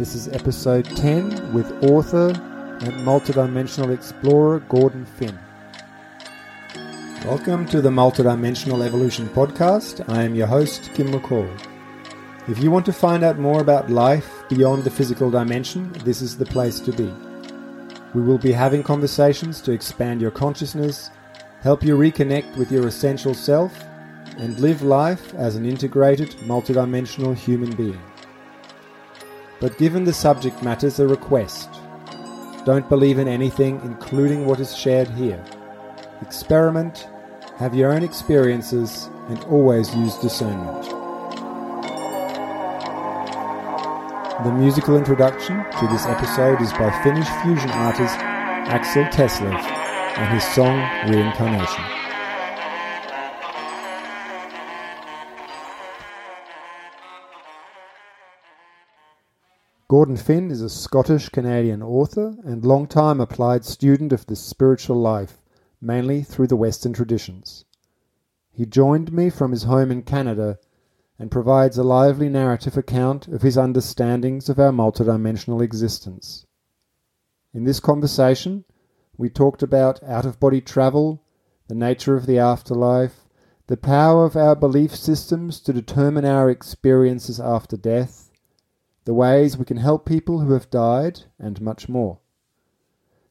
This is episode 10 with author and multidimensional explorer Gordon Phinn. Welcome to the Multidimensional Evolution Podcast. I am your host, Kim McCall. If you want to find out more about life beyond the physical dimension, this is the place to be. We will be having conversations to expand your consciousness, help you reconnect with your essential self, and live life as an integrated, multidimensional human being. But given the subject matter's a request, don't believe in anything, including what is shared here. Experiment, have your own experiences, and always use discernment. The musical introduction to this episode is by Finnish fusion artist Axel Teslev and his song Reincarnation. Gordon Phinn is a Scottish Canadian author and long-time applied student of the spiritual life, mainly through the Western traditions. He joined me from his home in Canada and provides a lively narrative account of his understandings of our multidimensional existence. In this conversation, we talked about out of body travel, the nature of the afterlife, the power of our belief systems to determine our experiences after death, the ways we can help people who have died, and much more.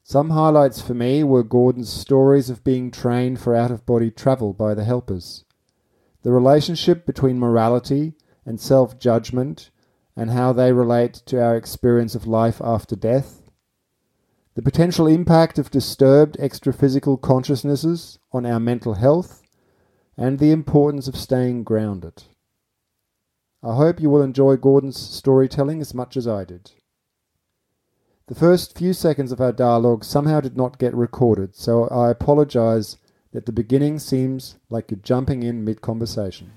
Some highlights for me were Gordon's stories of being trained for out of body travel by the helpers the relationship between morality and self judgment and how they relate to our experience of life after death, the potential impact of disturbed extraphysical consciousnesses on our mental health, and the importance of staying grounded. I hope you will enjoy Gordon's storytelling as much as I did. The first few seconds of our dialogue somehow did not get recorded, so I apologize that the beginning seems like you're jumping in mid conversation.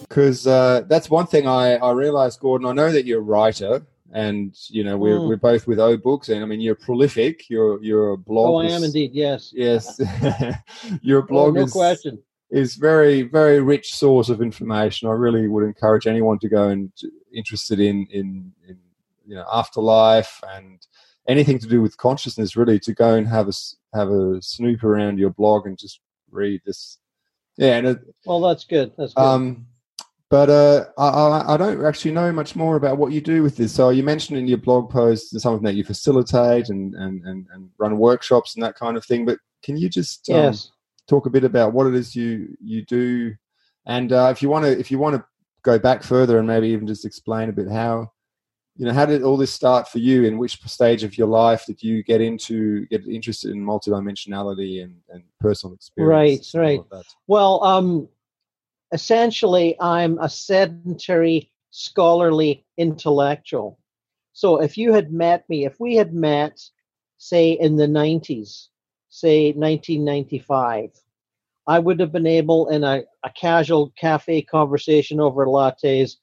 Because uh, that's one thing I, I realized, Gordon. I know that you're a writer, and you know we're mm. we're both with O Books, and I mean you're prolific. You're you're a blog. Oh, I am indeed. Yes. Yes. your oh, blog oh, no is, question. is very very rich source of information. I really would encourage anyone to go and interested in in, in you know afterlife and anything to do with consciousness really to go and have a have a snoop around your blog and just read this yeah and it, well that's good that's good um but uh, I, I don't actually know much more about what you do with this. So you mentioned in your blog post something that you facilitate and, and, and, and run workshops and that kind of thing. But can you just um, yes. talk a bit about what it is you you do, and uh, if you want to if you want to go back further and maybe even just explain a bit how you know, how did all this start for you? In which stage of your life did you get into get interested in multidimensionality and, and personal experience? Right, right. Well, um, essentially, I'm a sedentary, scholarly intellectual. So, if you had met me, if we had met, say, in the '90s, say 1995, I would have been able, in a, a casual cafe conversation over lattes,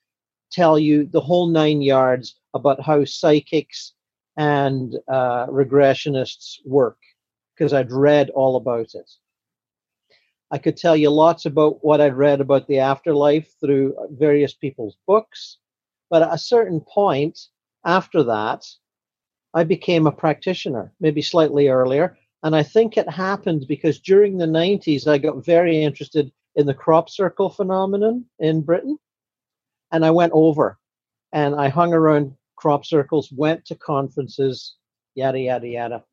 tell you the whole nine yards about how psychics and uh, regressionists work because I'd read all about it. I could tell you lots about what I'd read about the afterlife through various people's books, but at a certain point after that, I became a practitioner, maybe slightly earlier. And I think it happened because during the 90s, I got very interested in the crop circle phenomenon in Britain. And I went over and I hung around crop circles, went to conferences, yada, yada, yada.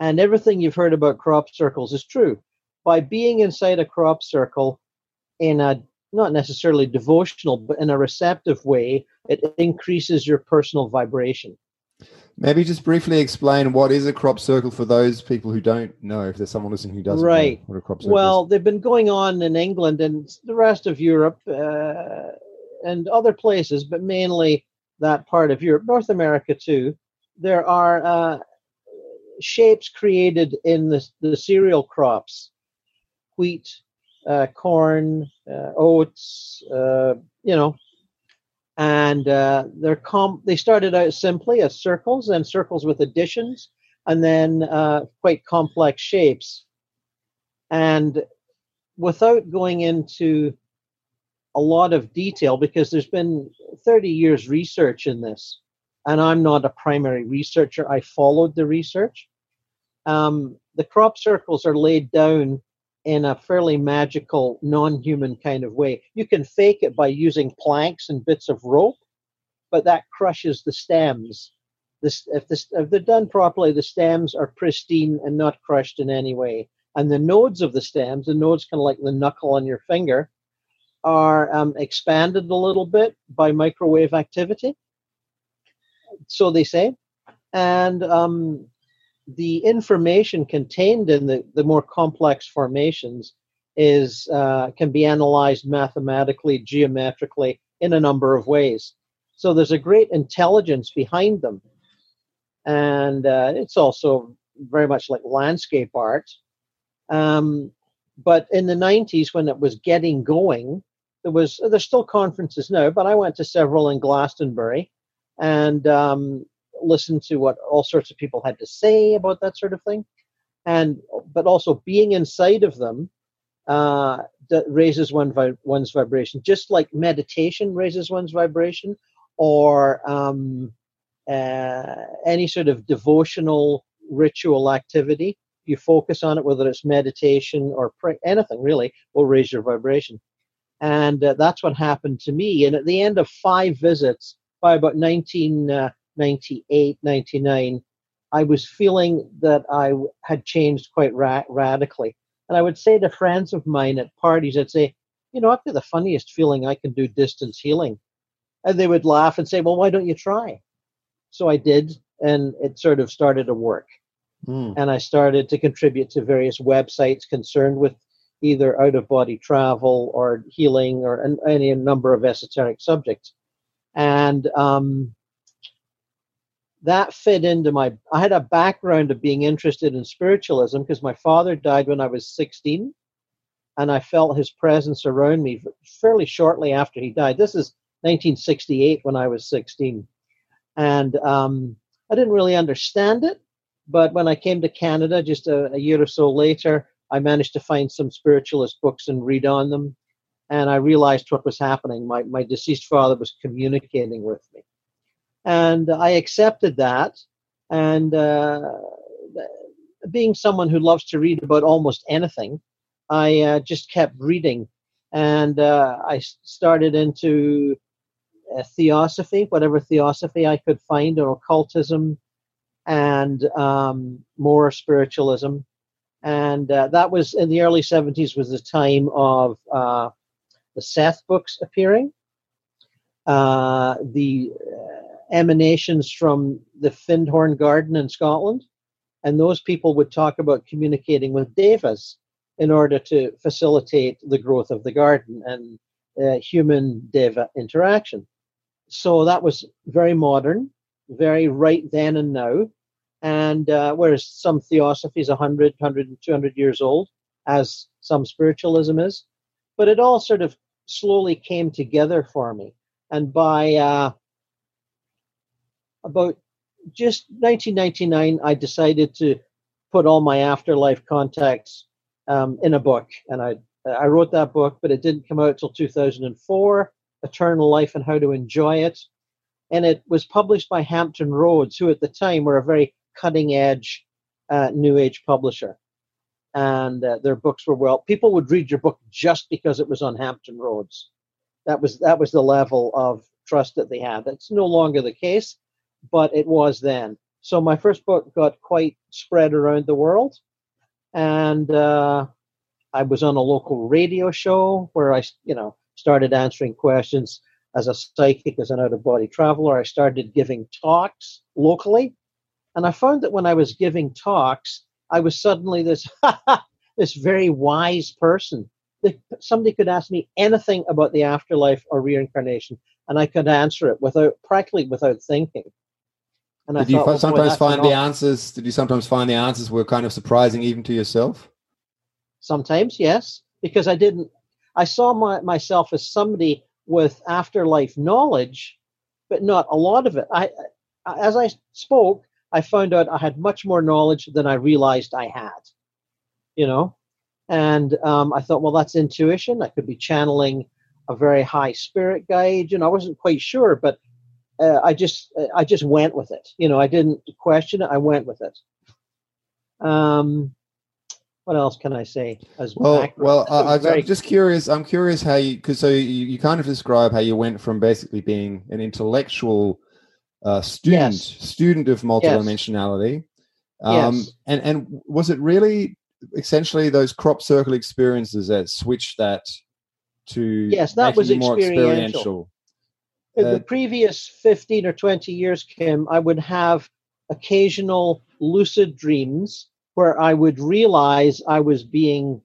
And everything you've heard about crop circles is true. By being inside a crop circle in a not necessarily devotional, but in a receptive way, it increases your personal vibration. Maybe just briefly explain what is a crop circle for those people who don't know, if there's someone listening who doesn't right. know what a crop circle well, is. they've been going on in England and the rest of Europe uh, and other places, but mainly that part of Europe, North America too, there are uh, shapes created in the, the cereal crops wheat, uh, corn, uh, oats, uh, you know. And uh, they're com- they started out simply as circles and circles with additions, and then uh, quite complex shapes. And without going into a lot of detail, because there's been 30 years research in this, and I'm not a primary researcher, I followed the research. Um, the crop circles are laid down in a fairly magical, non human kind of way. You can fake it by using planks and bits of rope, but that crushes the stems. This, if, this, if they're done properly, the stems are pristine and not crushed in any way. And the nodes of the stems, the nodes kind of like the knuckle on your finger, are um, expanded a little bit by microwave activity. So they say. And um, the information contained in the, the more complex formations is uh, can be analyzed mathematically, geometrically in a number of ways. So there's a great intelligence behind them, and uh, it's also very much like landscape art. Um, but in the 90s, when it was getting going, there was there's still conferences now, but I went to several in Glastonbury, and um, listened to what all sorts of people had to say about that sort of thing, and but also being inside of them uh, that raises one vi- one's vibration, just like meditation raises one's vibration, or um, uh, any sort of devotional ritual activity. You focus on it, whether it's meditation or pray, anything really, will raise your vibration. And uh, that's what happened to me. And at the end of five visits, by about 19, uh, 98, 99, I was feeling that I had changed quite ra- radically. And I would say to friends of mine at parties, I'd say, you know, I've got the funniest feeling I can do distance healing. And they would laugh and say, well, why don't you try? So I did, and it sort of started to work. Mm. And I started to contribute to various websites concerned with either out of body travel or healing or any number of esoteric subjects. And um, that fit into my i had a background of being interested in spiritualism because my father died when i was 16 and i felt his presence around me fairly shortly after he died. This is 1968 when i was 16 and um, i didn't really understand it but when i came to canada just a, a year or so later i managed to find some spiritualist books and read on them and i realized what was happening. My, my deceased father was communicating with me and I accepted that. And uh, being someone who loves to read about almost anything, I uh, just kept reading. And uh, I started into uh, theosophy, whatever theosophy I could find, or occultism, and um, more spiritualism. And uh, that was in the early 70s, was the time of uh, the Seth books appearing. the emanations from the Findhorn Garden in Scotland, and those people would talk about communicating with devas in order to facilitate the growth of the garden and uh, human deva interaction. So that was very modern, very right then and now. And uh, whereas some theosophy is 100, 100, 200 years old, as some spiritualism is, but it all sort of slowly came together for me. And by uh, about just 1999, I decided to put all my afterlife contacts um, in a book, and I I wrote that book, but it didn't come out till 2004. Eternal Life and How to Enjoy It, and it was published by Hampton Roads, who at the time were a very cutting edge uh, New Age publisher, and uh, their books were well. People would read your book just because it was on Hampton Roads. That was that was the level of trust that they had. That's no longer the case but it was then. So my first book got quite spread around the world, and uh, I was on a local radio show where I, you know, started answering questions as a psychic, as an out-of-body traveler. I started giving talks locally, and I found that when I was giving talks, I was suddenly this this very wise person. Somebody could ask me anything about the afterlife or reincarnation, and I could answer it without practically without thinking. And did I you thought, sometimes find the answers? Did you sometimes find the answers were kind of surprising even to yourself? Sometimes, yes, because I didn't. I saw my, myself as somebody with afterlife knowledge, but not a lot of it. I, as I spoke, I found out I had much more knowledge than I realized I had. You know, And um, I thought, well, that's intuition. I could be channeling a very high spirit guide. You know, I wasn't quite sure, but uh, I just I just went with it. You know, I didn't question it. I went with it. Um, what else can I say? As well, background? well, I, am just curious. I'm curious how you because so you, you kind of describe how you went from basically being an intellectual uh, student yes. student of multidimensionality, yes. Um, yes. and and was it really essentially those crop circle experiences that switched that to yes, that was more experiential. In uh, the previous 15 or 20 years, Kim, I would have occasional lucid dreams where I would realize I was being,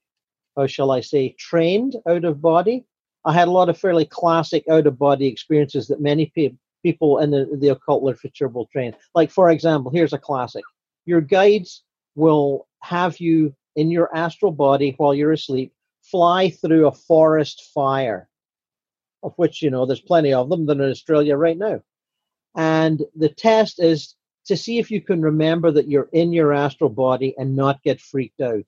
how shall I say, trained out of body. I had a lot of fairly classic out of body experiences that many pe- people in the, the occult literature will train. Like, for example, here's a classic your guides will have you in your astral body while you're asleep fly through a forest fire of which you know there's plenty of them than in Australia right now. And the test is to see if you can remember that you're in your astral body and not get freaked out.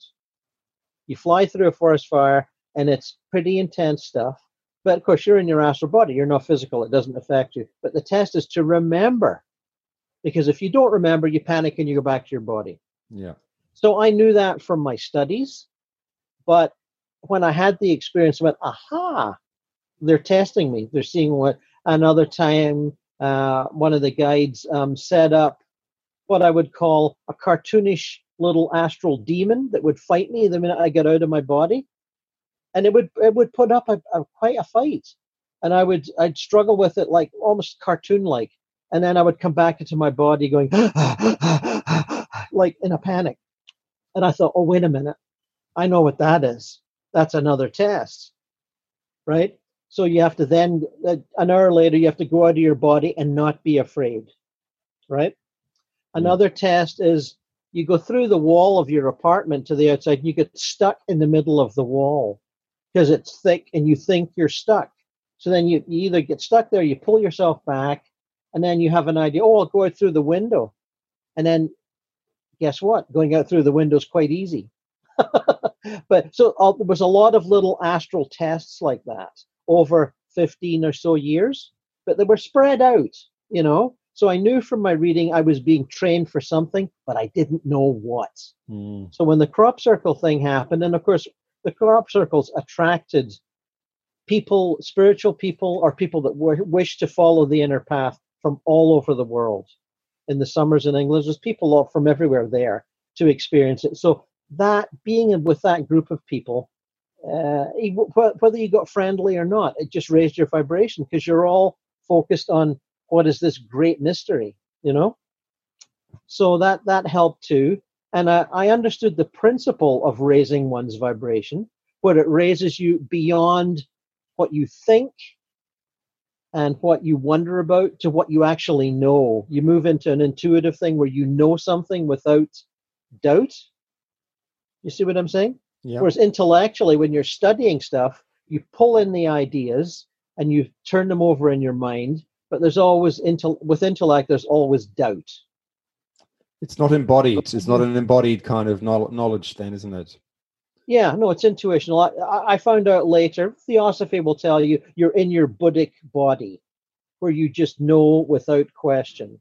You fly through a forest fire and it's pretty intense stuff. But of course, you're in your astral body. You're not physical. It doesn't affect you. But the test is to remember. Because if you don't remember, you panic and you go back to your body. Yeah. So I knew that from my studies. But when I had the experience, I went, aha, they're testing me. They're seeing what another time uh, one of the guides um, set up what I would call a cartoonish little astral demon that would fight me the minute I get out of my body, and it would it would put up a, a quite a fight, and I would I'd struggle with it like almost cartoon like, and then I would come back into my body going like in a panic, and I thought, oh wait a minute, I know what that is. That's another test, right? So you have to then, uh, an hour later, you have to go out of your body and not be afraid, right? Another test is you go through the wall of your apartment to the outside and you get stuck in the middle of the wall because it's thick and you think you're stuck. So then you, you either get stuck there, you pull yourself back, and then you have an idea, oh, I'll go out through the window. And then guess what? Going out through the window is quite easy. but so uh, there was a lot of little astral tests like that over 15 or so years, but they were spread out, you know. So I knew from my reading I was being trained for something, but I didn't know what. Mm. So when the crop circle thing happened, and of course, the crop circles attracted people, spiritual people, or people that w- wish to follow the inner path from all over the world. In the summers in England, there's people from everywhere there to experience it. So that being with that group of people uh, whether you got friendly or not, it just raised your vibration because you're all focused on what is this great mystery, you know. So that that helped too, and I, I understood the principle of raising one's vibration, where it raises you beyond what you think and what you wonder about to what you actually know. You move into an intuitive thing where you know something without doubt. You see what I'm saying? Yep. Whereas intellectually, when you're studying stuff, you pull in the ideas and you turn them over in your mind, but there's always intel- with intellect, there's always doubt. It's not embodied. It's not an embodied kind of knowledge, then, isn't it? Yeah, no, it's intuitional. I, I found out later. Theosophy will tell you you're in your Buddhic body, where you just know without question.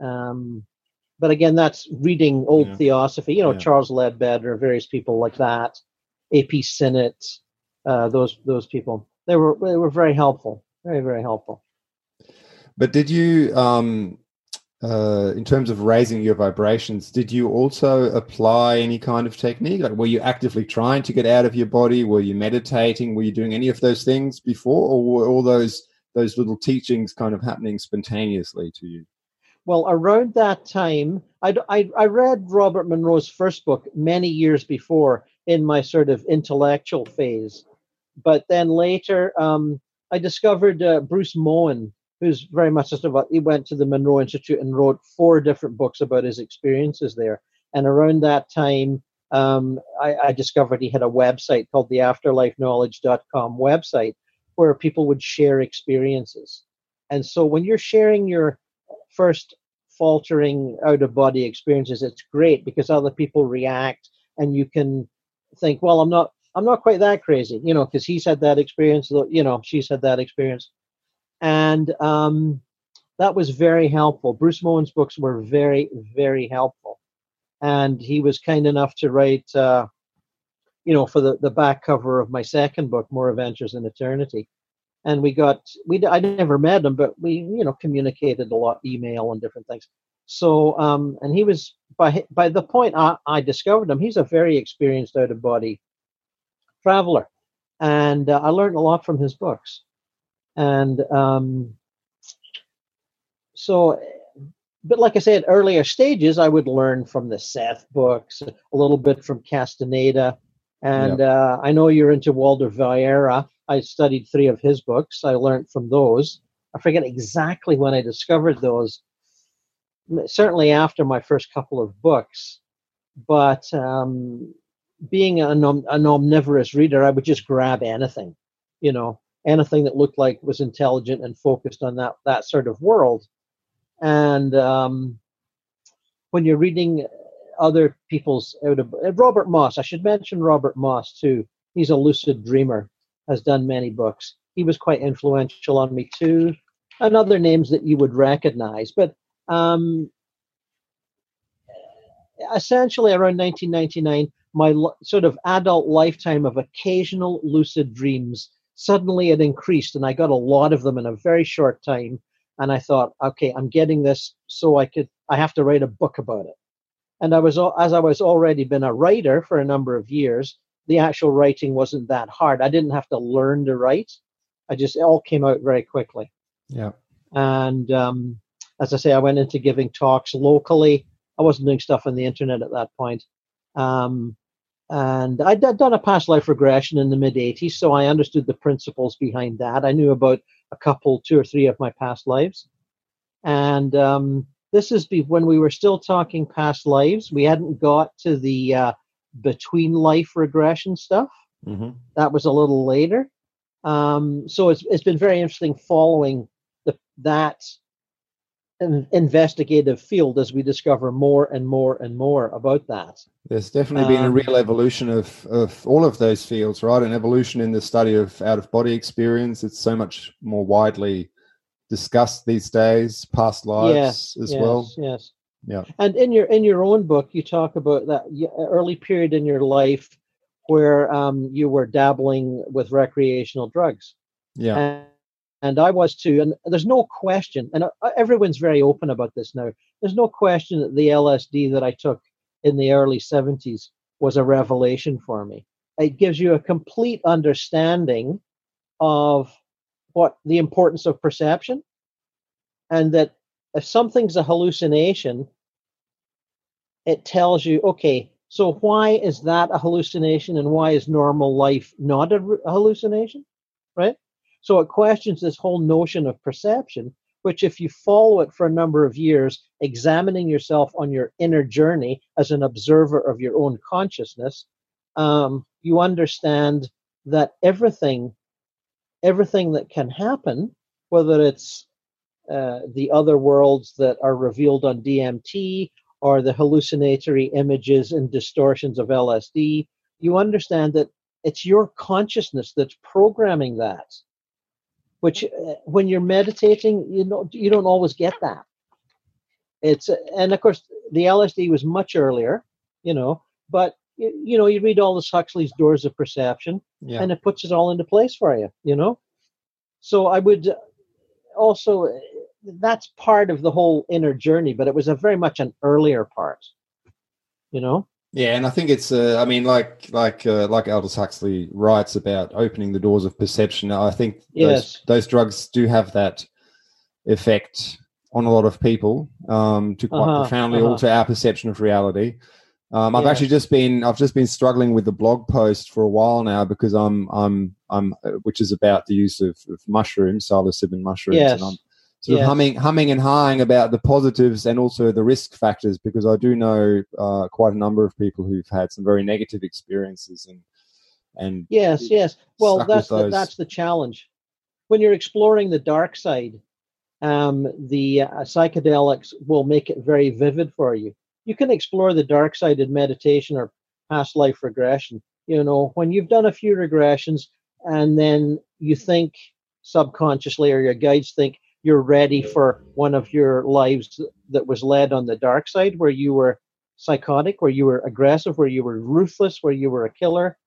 Um, but again, that's reading old yeah. theosophy. You know, yeah. Charles Leadbeater, various people like that, A.P. Sinnett, uh, those those people. They were they were very helpful, very very helpful. But did you, um, uh, in terms of raising your vibrations, did you also apply any kind of technique? Like, were you actively trying to get out of your body? Were you meditating? Were you doing any of those things before, or were all those those little teachings kind of happening spontaneously to you? Well, around that time, I, I, I read Robert Monroe's first book many years before in my sort of intellectual phase. But then later, um, I discovered uh, Bruce Moen, who's very much just about, he went to the Monroe Institute and wrote four different books about his experiences there. And around that time, um, I, I, discovered he had a website called the afterlifeknowledge.com website where people would share experiences. And so when you're sharing your first faltering out of body experiences, it's great because other people react and you can think, well, I'm not I'm not quite that crazy, you know, because he's had that experience, you know, she's had that experience, and um, that was very helpful. Bruce Moen's books were very very helpful, and he was kind enough to write. Uh, you know, for the, the back cover of my second book, More Adventures in Eternity. And we got, we I never met him, but we, you know, communicated a lot, email and different things. So, um, and he was, by, by the point I, I discovered him, he's a very experienced out of body traveler. And uh, I learned a lot from his books. And um, so, but like I said, earlier stages, I would learn from the Seth books, a little bit from Castaneda, and yep. uh, I know you're into Waldo Vieira. I studied three of his books. I learned from those. I forget exactly when I discovered those. Certainly after my first couple of books, but um, being an, an omnivorous reader, I would just grab anything, you know, anything that looked like was intelligent and focused on that that sort of world. And um, when you're reading other people's out of uh, Robert Moss. I should mention Robert Moss too. He's a lucid dreamer, has done many books. He was quite influential on me too, and other names that you would recognize. But um, essentially, around 1999, my sort of adult lifetime of occasional lucid dreams suddenly it increased, and I got a lot of them in a very short time. And I thought, okay, I'm getting this, so I could. I have to write a book about it and I was as I was already been a writer for a number of years. The actual writing wasn't that hard. I didn't have to learn to write. I just it all came out very quickly. Yeah. And um, as I say, I went into giving talks locally. I wasn't doing stuff on the internet at that point. Um, and I'd done a past life regression in the mid 80s, so I understood the principles behind that. I knew about a couple, two or three of my past lives. And um, this is when we were still talking past lives. We hadn't got to the uh, between life regression stuff. Mm-hmm. That was a little later. Um, so it's it's been very interesting following the that investigative field as we discover more and more and more about that. There's definitely been a um, real evolution of, of all of those fields, right? An evolution in the study of out of body experience. It's so much more widely discussed these days, past lives yes, as yes, well. Yes. Yeah. And in your in your own book, you talk about that early period in your life where um, you were dabbling with recreational drugs. Yeah. And, and I was too. And there's no question, and uh, everyone's very open about this now. There's no question that the LSD that I took in the early 70s was a revelation for me. It gives you a complete understanding of what the importance of perception and that if something's a hallucination it tells you okay so why is that a hallucination and why is normal life not a, hallucination right? So it questions this whole notion of perception which if you follow it for a number of years examining yourself on your inner journey as an observer of your own consciousness um, you understand that everything everything that can happen, whether it's uh, the other worlds that are revealed on DMT or the hallucinatory images and distortions of LSD, you understand that it's your consciousness that's programming that. Which, uh, when you're meditating, you know you don't always get that. It's uh, and of course the LSD was much earlier, you know, but you know, you read all this Huxley's Doors of Perception, yeah. and it puts it all into place for you, you know. So I would uh, also uh, that's part of the whole inner journey, but it was a very much an earlier part, you know. Yeah, and I think it's uh, I mean, like like uh, like Aldous Huxley writes about opening the doors of perception. I think yes. those, those drugs do have that effect on a lot of people um, to quite uh-huh, profoundly uh-huh. alter our perception of reality. Um, I've yeah. actually just been I've just been struggling with the blog post for a while now because I'm I'm I'm uh, which is about the use of, of mushrooms, psilocybin mushrooms, yes. and I'm sort yes. of humming humming and hawing about the positives and also the risk factors because I do know uh, quite a number of people who've had some very negative experiences and and yes yes. Well that's the, that's the challenge. When you're exploring the dark side um, the uh, psychedelics will make it very vivid for you. You can explore the dark side in meditation or past life regression, You know, when you've done a few regressions and then you think subconsciously or your guides think you're ready for one of your lives that was led on the dark side where you were psychotic, where you were aggressive, where you were ruthless, where you were a killer.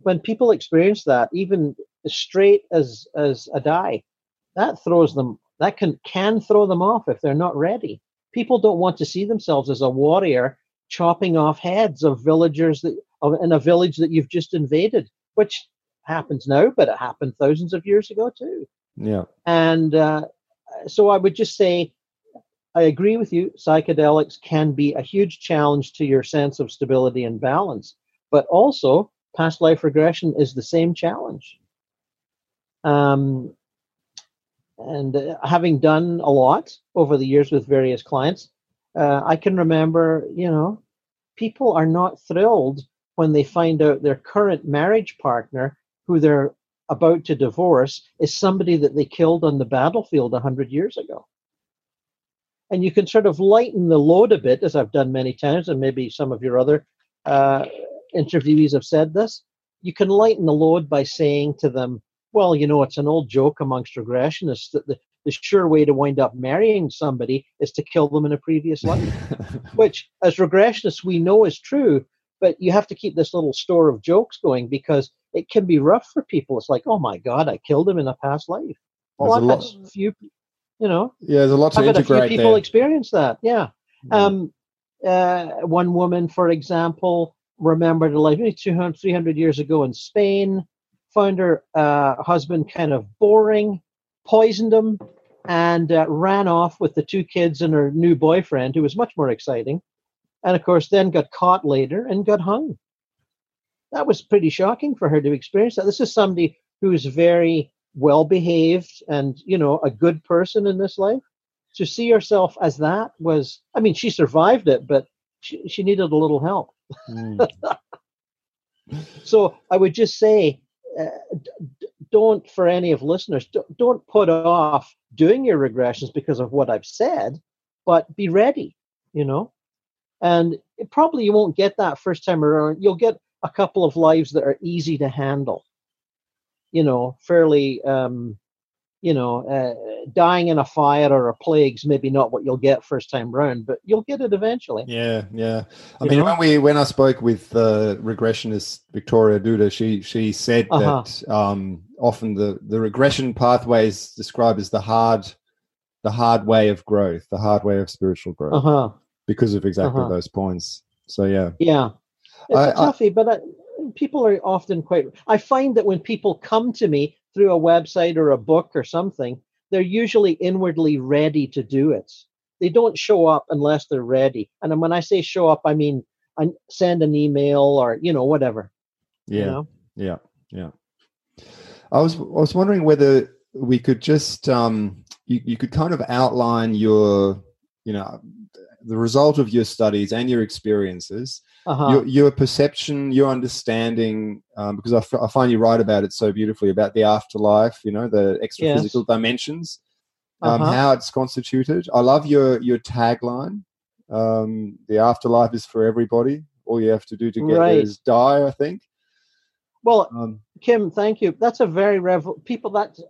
When people experience that, even straight as as a die, that throws them that can can throw them off if they're not ready. People don't want to see themselves as a warrior chopping off heads of villagers that of, in a village that you've just invaded, which happens now, but it happened thousands of years ago too. Yeah. And uh, so I would just say, I agree with you. Psychedelics can be a huge challenge to your sense of stability and balance, but also past life regression is the same challenge. Um, and uh, having done a lot over the years with various clients, uh, I can remember, you know, people are not thrilled when they find out their current marriage partner, who they're about to divorce, is somebody that they killed on the battlefield 100 years ago. And you can sort of lighten the load a bit, as I've done many times, and maybe some of your other uh, interviewees have said this. You can lighten the load by saying to them, well, you know, it's an old joke amongst regressionists that the, the sure way to wind up marrying somebody is to kill them in a previous life, which, as regressionists, we know is true. But you have to keep this little store of jokes going because it can be rough for people. It's like, oh my God, I killed him in a past life. Well, I've had few, you know. Yeah, there's a lot to I've integrate had a few people there. experience that. Yeah. Yeah. Um, uh, one woman, for example, remembered a life maybe 200, 300 years ago in Spain, found her uh, husband kind of boring, poisoned him, and uh, ran off with the two kids and her new boyfriend, who was much more exciting. And of course, then got caught later and got hung. That was pretty shocking for her to experience that. This is somebody who's very well behaved and, you know, a good person in this life. To see herself as that was, I mean, she survived it, but she, she needed a little help. Mm. So I would just say, uh, don't for any of listeners, d- don't put off doing your regressions because of what I've said, but be ready, you know. And it, probably you won't get that first time around. You'll get a couple of lives that are easy to handle, you know, fairly, um, you know, uh, dying in a fire or a plague's maybe not what you'll get first time round, but you'll get it eventually. Yeah, yeah. I You mean, know? when we when I spoke with uh, regressionist Victoria Duda, she she said Uh-huh. that um, often the the regression pathway is described as the hard the hard way of growth, the hard way of spiritual growth, Uh huh. because of exactly Uh-huh. those points. So yeah, Yeah, it's I- a toughie, but I, people are often quite. I find that when people come to me through a website or a book or something, they're usually inwardly ready to do it. They don't show up unless they're ready. And when I say show up, I mean I send an email or you know whatever. yeah. You know? Yeah, yeah. I was I was wondering whether we could just um, you you could kind of outline your you know the result of your studies and your experiences, Uh-huh. your your perception, your understanding, um, because I, f- I find you write about it so beautifully about the afterlife, you know, the extra Yes. physical dimensions, um, Uh-huh. how it's constituted. I love your your tagline. Um, the afterlife is for everybody. All you have to do to get Right. is die. I think. Well, Um, Kim, thank you. That's a very rev- people that's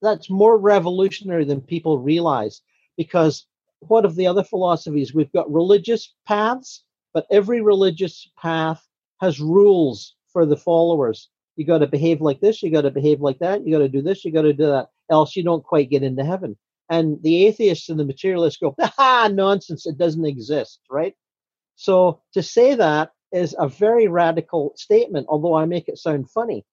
that's more revolutionary than people realize because what of the other philosophies? We've got religious paths, but every religious path has rules for the followers. You got to behave like this, you got to behave like that, you got to do this, you got to do that, else you don't quite get into heaven. And the atheists and the materialists go, ah, nonsense, it doesn't exist, right? So to say that is a very radical statement, although I make it sound funny.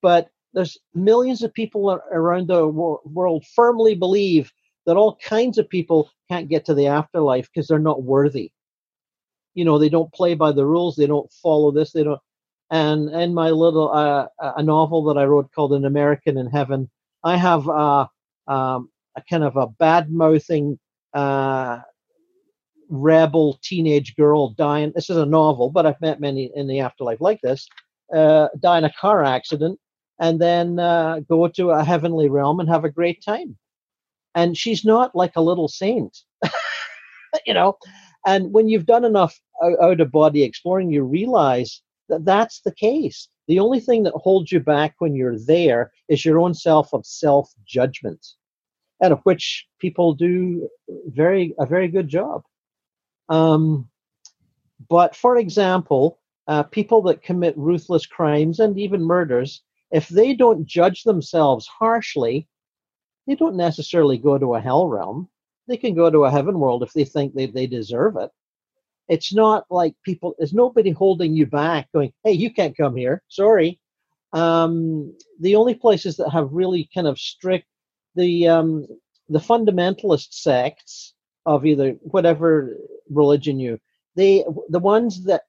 But there's millions of people around the wor- world firmly believe that all kinds of people can't get to the afterlife because they're not worthy. You know, they don't play by the rules, they don't follow this, they don't. And in my little uh, a novel that I wrote called An American in Heaven, I have uh, um, a kind of a bad mouthing uh, rebel teenage girl dying. This is a novel, but I've met many in the afterlife like this. Uh, die in a car accident and then uh, go to a heavenly realm and have a great time. And she's not like a little saint, you know. And when you've done enough out of body exploring, you realize that that's the case. The only thing that holds you back when you're there is your own self of self judgment, and of which people do very a very good job. Um, but for example, uh, people that commit ruthless crimes and even murders, if they don't judge themselves harshly, they don't necessarily go to a hell realm. They can go to a heaven world if they think they, they deserve it. It's not like people, there's nobody holding you back going, hey, you can't come here. Sorry. Um, the only places that have really kind of strict, the, um, the fundamentalist sects of either whatever religion you, they, the ones that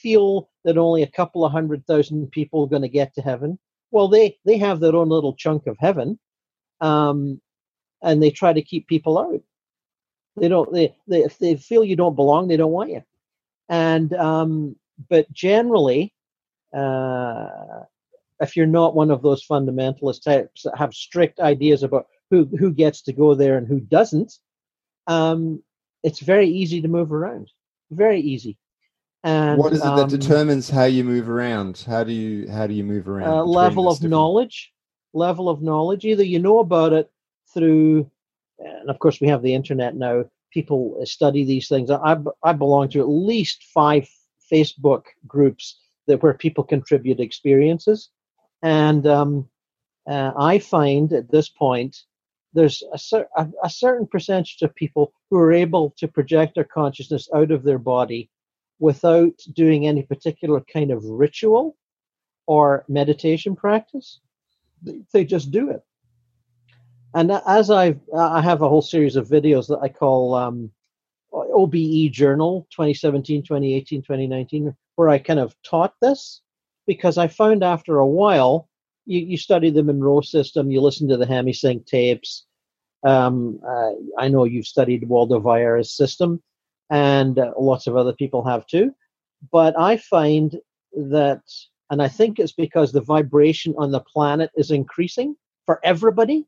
feel that only a couple of hundred thousand people are going to get to heaven, well, they, they have their own little chunk of heaven. Um, and they try to keep people out. They don't. They, they if they feel you don't belong, they don't want you. And um, but generally, uh, if you're not one of those fundamentalist types that have strict ideas about who who gets to go there and who doesn't, um, it's very easy to move around. Very easy. And what is it um, that determines how you move around? How do you how do you move around? Uh, level of different... knowledge. Level of knowledge. Either you know about it through and of course we have the internet now. People study these things. I, I belong to at least five facebook groups that where people contribute experiences. And um, uh, i find at this point there's a, cer- a, a certain percentage of people who are able to project their consciousness out of their body without doing any particular kind of ritual or meditation practice. They just do it and as I I have a whole series of videos that I call um, OBE Journal 2017, 2018, 2019, where I kind of taught this because I found after a while, you, you study the Monroe system, you listen to the Hemi-Sync tapes. Um, uh, I know you've studied Waldo Vieira's system, and uh, lots of other people have too. But I find that, and I think it's because the vibration on the planet is increasing for everybody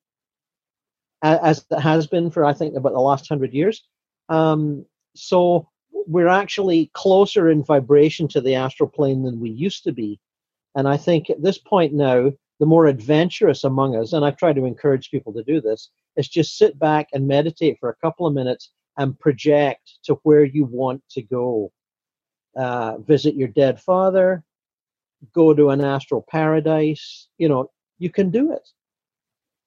as it has been for I think about the last hundred years. Um, so we're actually closer in vibration to the astral plane than we used to be. And I think at this point now, the more adventurous among us, and I've tried to encourage people to do this, is just sit back and meditate for a couple of minutes and project to where you want to go. Uh, visit your dead father, go to an astral paradise. You know, you can do it.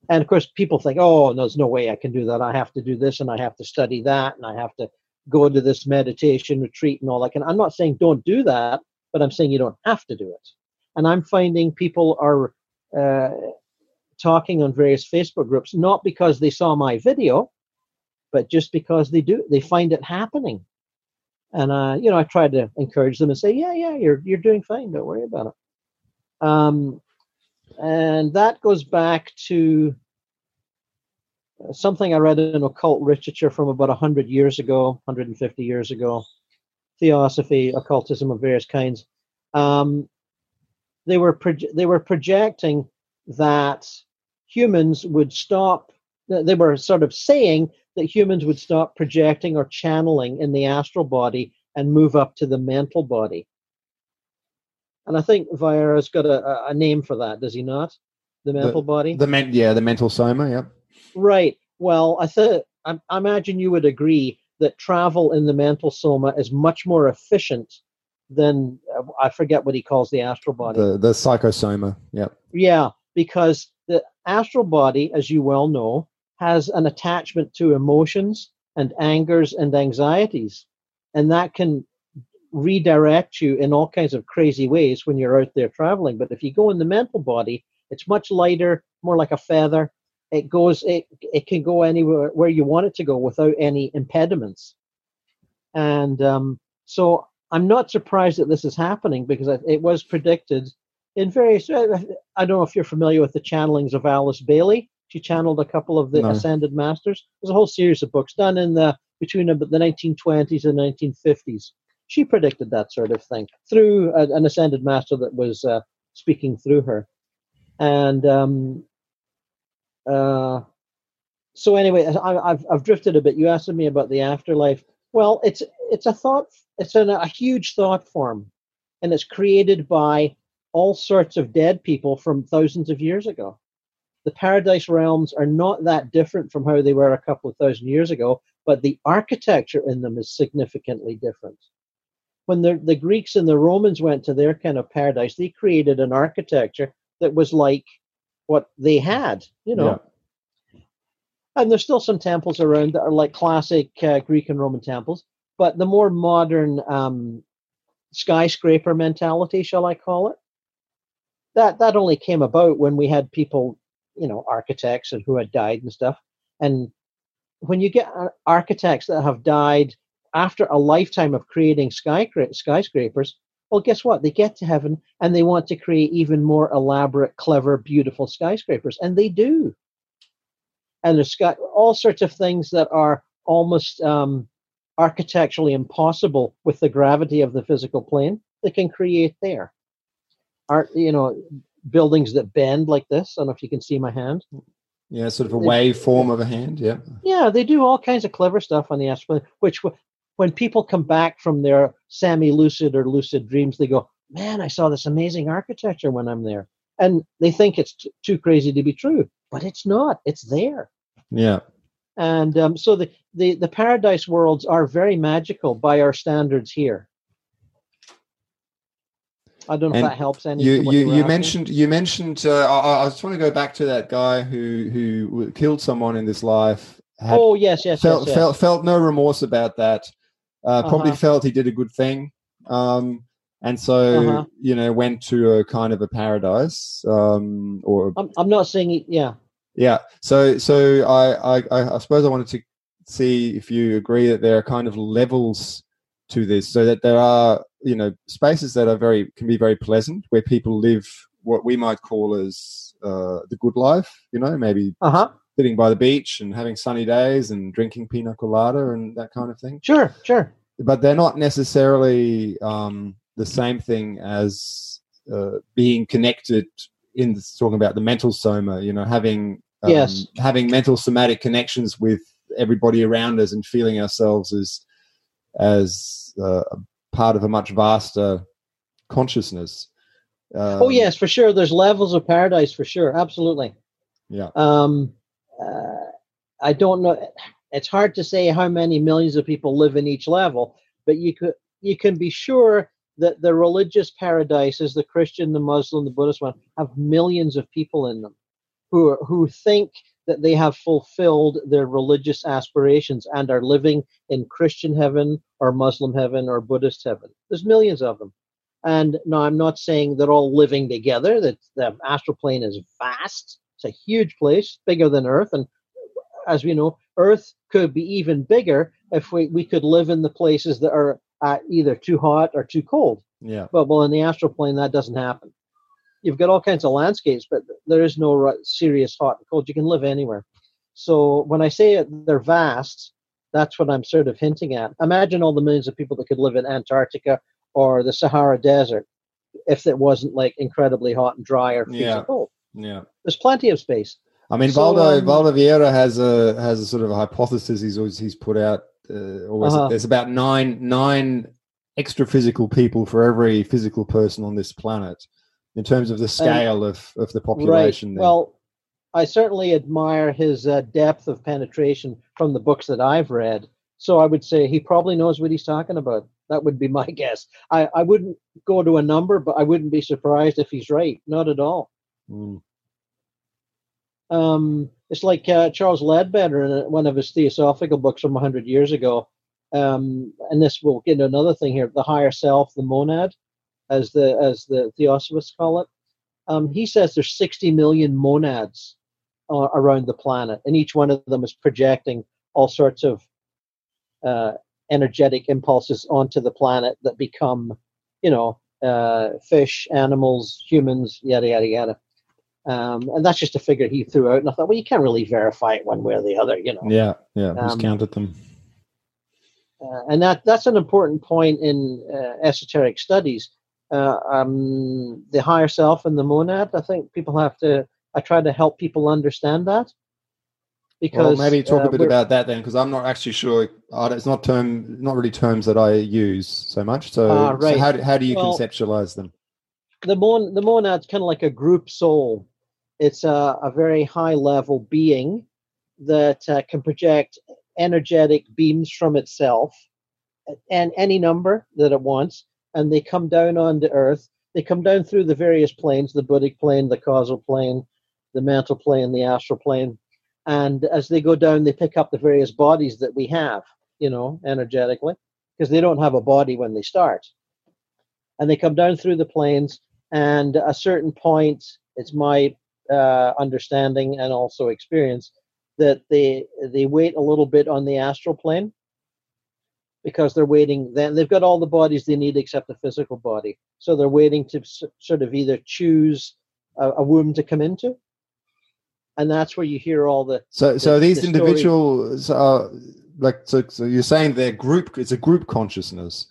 And of course, people think, oh, there's no way I can do that. I have to do this and I have to study that and I have to go to this meditation retreat and all that. And I'm not saying don't do that, but I'm saying you don't have to do it. And I'm finding people are uh, talking on various Facebook groups, not because they saw my video, but just because they do, they find it happening. And uh, you know, I try to encourage them and say, yeah, yeah, you're you're doing fine. Don't worry about it. Um, and that goes back to uh, something I read in occult literature from about 100 years ago, 150 years ago, theosophy, occultism of various kinds. Um, they were proje- they were projecting that humans would stop. They were sort of saying that humans would stop projecting or channeling in the astral body and move up to the mental body. And I think Vieira's got a, a name for that, does he not? The mental the, body. The men, yeah, the mental soma. Yeah. Right. Well, I think I, I imagine you would agree that travel in the mental soma is much more efficient than uh, I forget what he calls the astral body. The the psychosoma. Yeah. Yeah, because the astral body, as you well know, has an attachment to emotions and angers and anxieties, and that can redirect you in all kinds of crazy ways when you're out there traveling. But if you go in the mental body, it's much lighter, more like a feather. It goes, it, it can go anywhere where you want it to go without any impediments. And um, so I'm not surprised that this is happening because it was predicted in various. I don't know if you're familiar with the channelings of Alice Bailey. She channeled a couple of the no. Ascended Masters. There's a whole series of books done in the between the 1920s and 1950s she predicted that sort of thing through a, an ascended master that was uh, speaking through her. And um, uh, so anyway, I, have I've drifted a bit. You asked me about the afterlife. Well, it's it's a thought. It's an, a huge thought form. and it's created by all sorts of dead people from thousands of years ago. The paradise realms are not that different from how they were a couple of thousand years ago, but the architecture in them is significantly different. When the, the Greeks and the Romans went to their kind of paradise, they created an architecture that was like what they had, you know. Yeah. And there's still some temples around that are like classic uh, Greek and Roman temples, but the more modern um, skyscraper mentality, shall I call it, that that only came about when we had people, you know, architects and who had died and stuff. And when you get uh, architects that have died after a lifetime of creating skyscrapers, well, guess what? They get to heaven and they want to create even more elaborate, clever, beautiful skyscrapers, and they do. And there's got all sorts of things that are almost um, architecturally impossible with the gravity of the physical plane. They can create there. Art, you know, buildings that bend like this. I don't know if you can see my hand. Yeah, sort of a wave form of a hand. Yeah. Yeah, they do all kinds of clever stuff on the astral which when people come back from their semi-lucid or lucid dreams, they go, "Man, I saw this amazing architecture when I'm there," and they think it's t- too crazy to be true, but it's not. It's there. Yeah. And um, so the, the the paradise worlds are very magical by our standards here. I don't know and if that helps any. You you, you mentioned you mentioned. Uh, I, I just want to go back to that guy who who killed someone in this life. Oh yes, yes, felt, yes, yes. Felt felt no remorse about that. Uh, probably uh-huh. felt he did a good thing. Um, and so uh-huh. you know went to a kind of a paradise um, or I'm, I'm not saying it, yeah yeah so so I, I i suppose i wanted to see if you agree that there are kind of levels to this so that there are you know spaces that are very can be very pleasant where people live what we might call as uh, the good life you know maybe uh-huh sitting by the beach and having sunny days and drinking pina colada and that kind of thing. Sure, sure. But they're not necessarily um, the same thing as uh, being connected in talking about the mental soma. You know, having um, yes, having mental somatic connections with everybody around us and feeling ourselves as as uh, part of a much vaster consciousness. Um, oh yes, for sure. There's levels of paradise for sure. Absolutely. Yeah. Um, uh, I don't know. It's hard to say how many millions of people live in each level, but you could you can be sure that the religious paradises, the Christian, the Muslim, the Buddhist one, have millions of people in them who who think that they have fulfilled their religious aspirations and are living in Christian heaven or Muslim heaven or Buddhist heaven. There's millions of them. And now I'm not saying they're all living together, that the astral plane is vast. It's a huge place, bigger than Earth. And as we know, Earth could be even bigger if we, we could live in the places that are uh, either too hot or too cold. Yeah. But well, in the astral plane, that doesn't happen. You've got all kinds of landscapes, but there is no serious hot and cold. You can live anywhere. So when I say it, they're vast, that's what I'm sort of hinting at. Imagine all the millions of people that could live in Antarctica or the Sahara Desert if it wasn't like incredibly hot and dry or freezing yeah. cold. Yeah. There's plenty of space. I mean, so, Waldo um, Waldo Vieira has a has a sort of a hypothesis he's always he's put out. Uh, always uh-huh. there's about nine nine extra physical people for every physical person on this planet in terms of the scale and, of of the population. Right. Well, I certainly admire his uh, depth of penetration from the books that I've read. So I would say he probably knows what he's talking about. That would be my guess. I, I wouldn't go to a number, but I wouldn't be surprised if he's right. Not at all. Mm. Um, it's like uh, Charles Leadbeater in one of his theosophical books from 100 years ago. Um, and this will get into another thing here the higher self, the monad, as the as the theosophists call it. Um, he says there's 60 million monads uh, around the planet, and each one of them is projecting all sorts of uh, energetic impulses onto the planet that become, you know, uh, fish, animals, humans, yada yada yada. Um, and that's just a figure he threw out. And I thought, well, you can't really verify it one way or the other, you know. Yeah, yeah, um, counted them. Uh, and that that's an important point in uh, esoteric studies. Uh, um, the higher self and the monad. I think people have to. I try to help people understand that. because well, maybe talk uh, a bit about that then, because I'm not actually sure. It's not term, not really terms that I use so much. So, Ah, so how do, how do you Well- conceptualize them? the mon the monad's kind of like a group soul. It's a, a very high level being that uh, can project energetic beams from itself and any number that it wants, and they come down onto Earth. They come down through the various planes: the Buddhic plane, the causal plane, the mental plane, the astral plane. And as they go down, they pick up the various bodies that we have, you know, energetically, because they don't have a body when they start. And they come down through the planes, and a certain point, it's my uh, understanding and also experience that they they wait a little bit on the astral plane because they're waiting. Then they've got all the bodies they need except the physical body, so they're waiting to s- sort of either choose a, a womb to come into, and that's where you hear all the So, so these the story- individuals are like, so, so you're saying they're group, it's a group consciousness.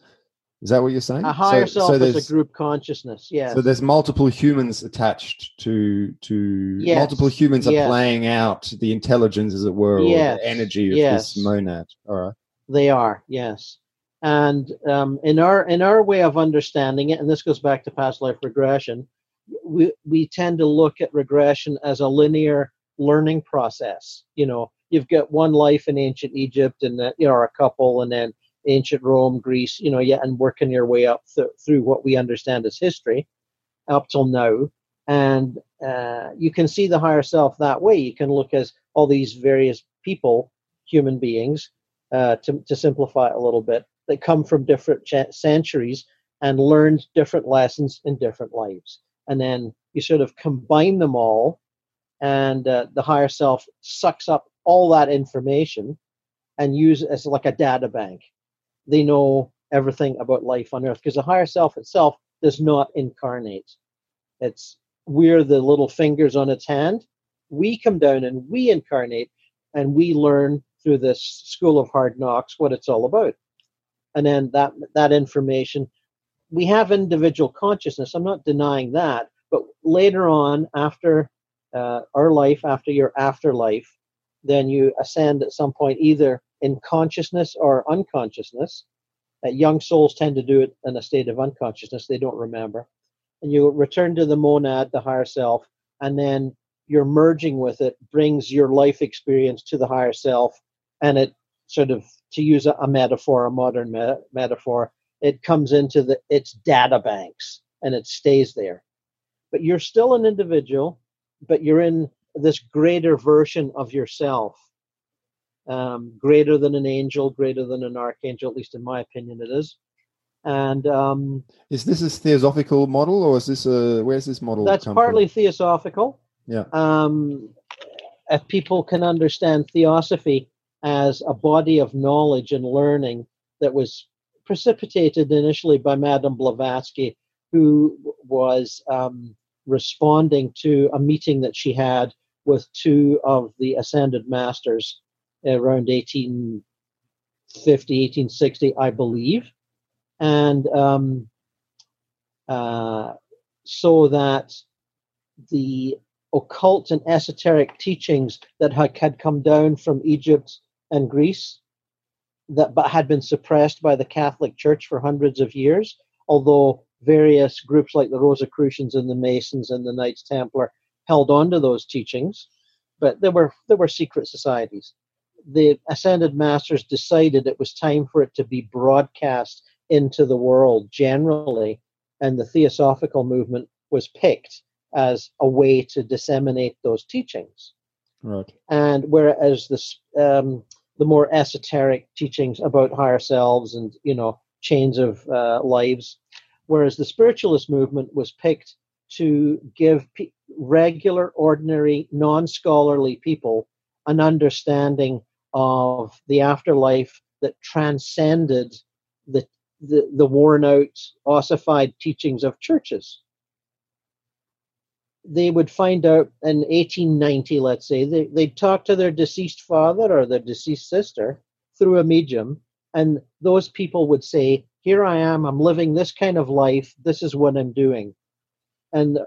Is that what you're saying? a higher so, self so is there's- a group consciousness. Yeah. So there's multiple humans attached to to Yes, multiple humans are yes. playing out the intelligence, as it were, or the energy of yes. this monad. All right. They are, yes. And um, in our in our way of understanding it, and this goes back to past life regression, we we tend to look at regression as a linear learning process. You know, you've got one life in ancient Egypt, and then you know, or a couple, and then ancient Rome, Greece. You know, yeah, and working your way up th- through what we understand as history up till now. And uh, you can see the higher self that way. You can look as all these various people, human beings, uh, to, to simplify it a little bit, that come from different ch- centuries and learned different lessons in different lives. And then you sort of combine them all, and uh, the higher self sucks up all that information and use it as like a data bank. They know everything about life on earth because the higher self itself does not incarnate. It's we're the little fingers on its hand. We come down and we incarnate and we learn through this school of hard knocks what it's all about. And then that that information, we have individual consciousness. I'm not denying that, but later on, after uh, our life, after your afterlife, then you ascend at some point either in consciousness or unconsciousness. Uh, young souls tend to do it in a state of unconsciousness; they don't remember. And you return to the monad, the higher self, and then your merging with it brings your life experience to the higher self, and it sort of, to use a, a metaphor, a modern me- metaphor, it comes into the its data banks and it stays there. But you're still an individual, but you're in this greater version of yourself, um, greater than an angel, greater than an archangel, at least in my opinion, it is. And um, Is this a theosophical model, or is this a where's this model? that's partly From? theosophical. Yeah. Um, if people can understand theosophy as a body of knowledge and learning that was precipitated initially by Madame Blavatsky, who was um, responding to a meeting that she had with two of the ascended masters around 1850, 1860, I believe. And um, uh, so that the occult and esoteric teachings that had, come down from Egypt and Greece that but had been suppressed by the Catholic Church for hundreds of years, although various groups like the Rosicrucians and the Masons and the Knights Templar held on to those teachings, but there were there were secret societies. The ascended masters decided it was time for it to be broadcast into the world generally, and the theosophical movement was picked as a way to disseminate those teachings. Right. And whereas this, um, the more esoteric teachings about higher selves and you know chains of uh, lives, whereas the spiritualist movement was picked to give pe- regular, ordinary, non-scholarly people an understanding of the afterlife that transcended the the, the worn out, ossified teachings of churches they would find out in 1890, let's say, they, they'd talk to their deceased father or their deceased sister through a medium, and those people would say, Here I am, I'm living this kind of life, this is what I'm doing. And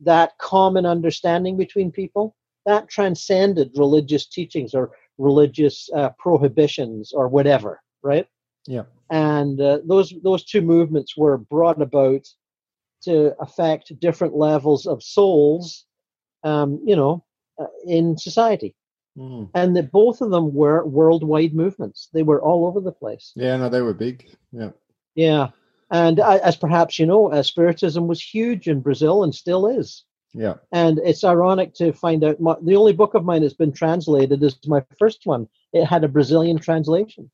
that common understanding between people that transcended religious teachings or religious uh, prohibitions or whatever, right? Yeah. And uh, those those two movements were brought about to affect different levels of souls, um, you know, uh, in society. Mm. And that both of them were worldwide movements. They were all over the place. Yeah, no, they were big. Yeah. Yeah. And uh, as perhaps you know, uh, Spiritism was huge in Brazil and still is. Yeah. And it's ironic to find out my, the only book of mine that's been translated is my first one. It had a Brazilian translation.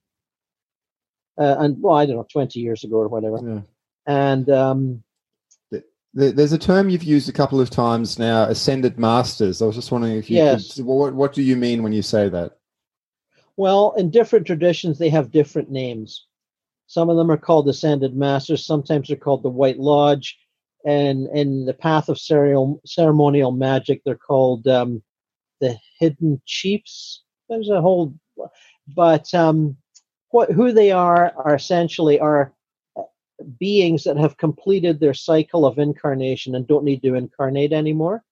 Uh, and well, I don't know, 20 years ago or whatever. Yeah. And um, There's a term you've used a couple of times now, ascended masters. I was just wondering if you Yes. could, what, what do you mean when you say that? Well, in different traditions, they have different names. Some of them are called ascended masters. Sometimes they're called the White Lodge, and in the path of ceremonial, ceremonial magic, they're called um, the Hidden Chiefs. There's a whole, but um, what who they are are essentially are uh, beings that have completed their cycle of incarnation and don't need to incarnate anymore.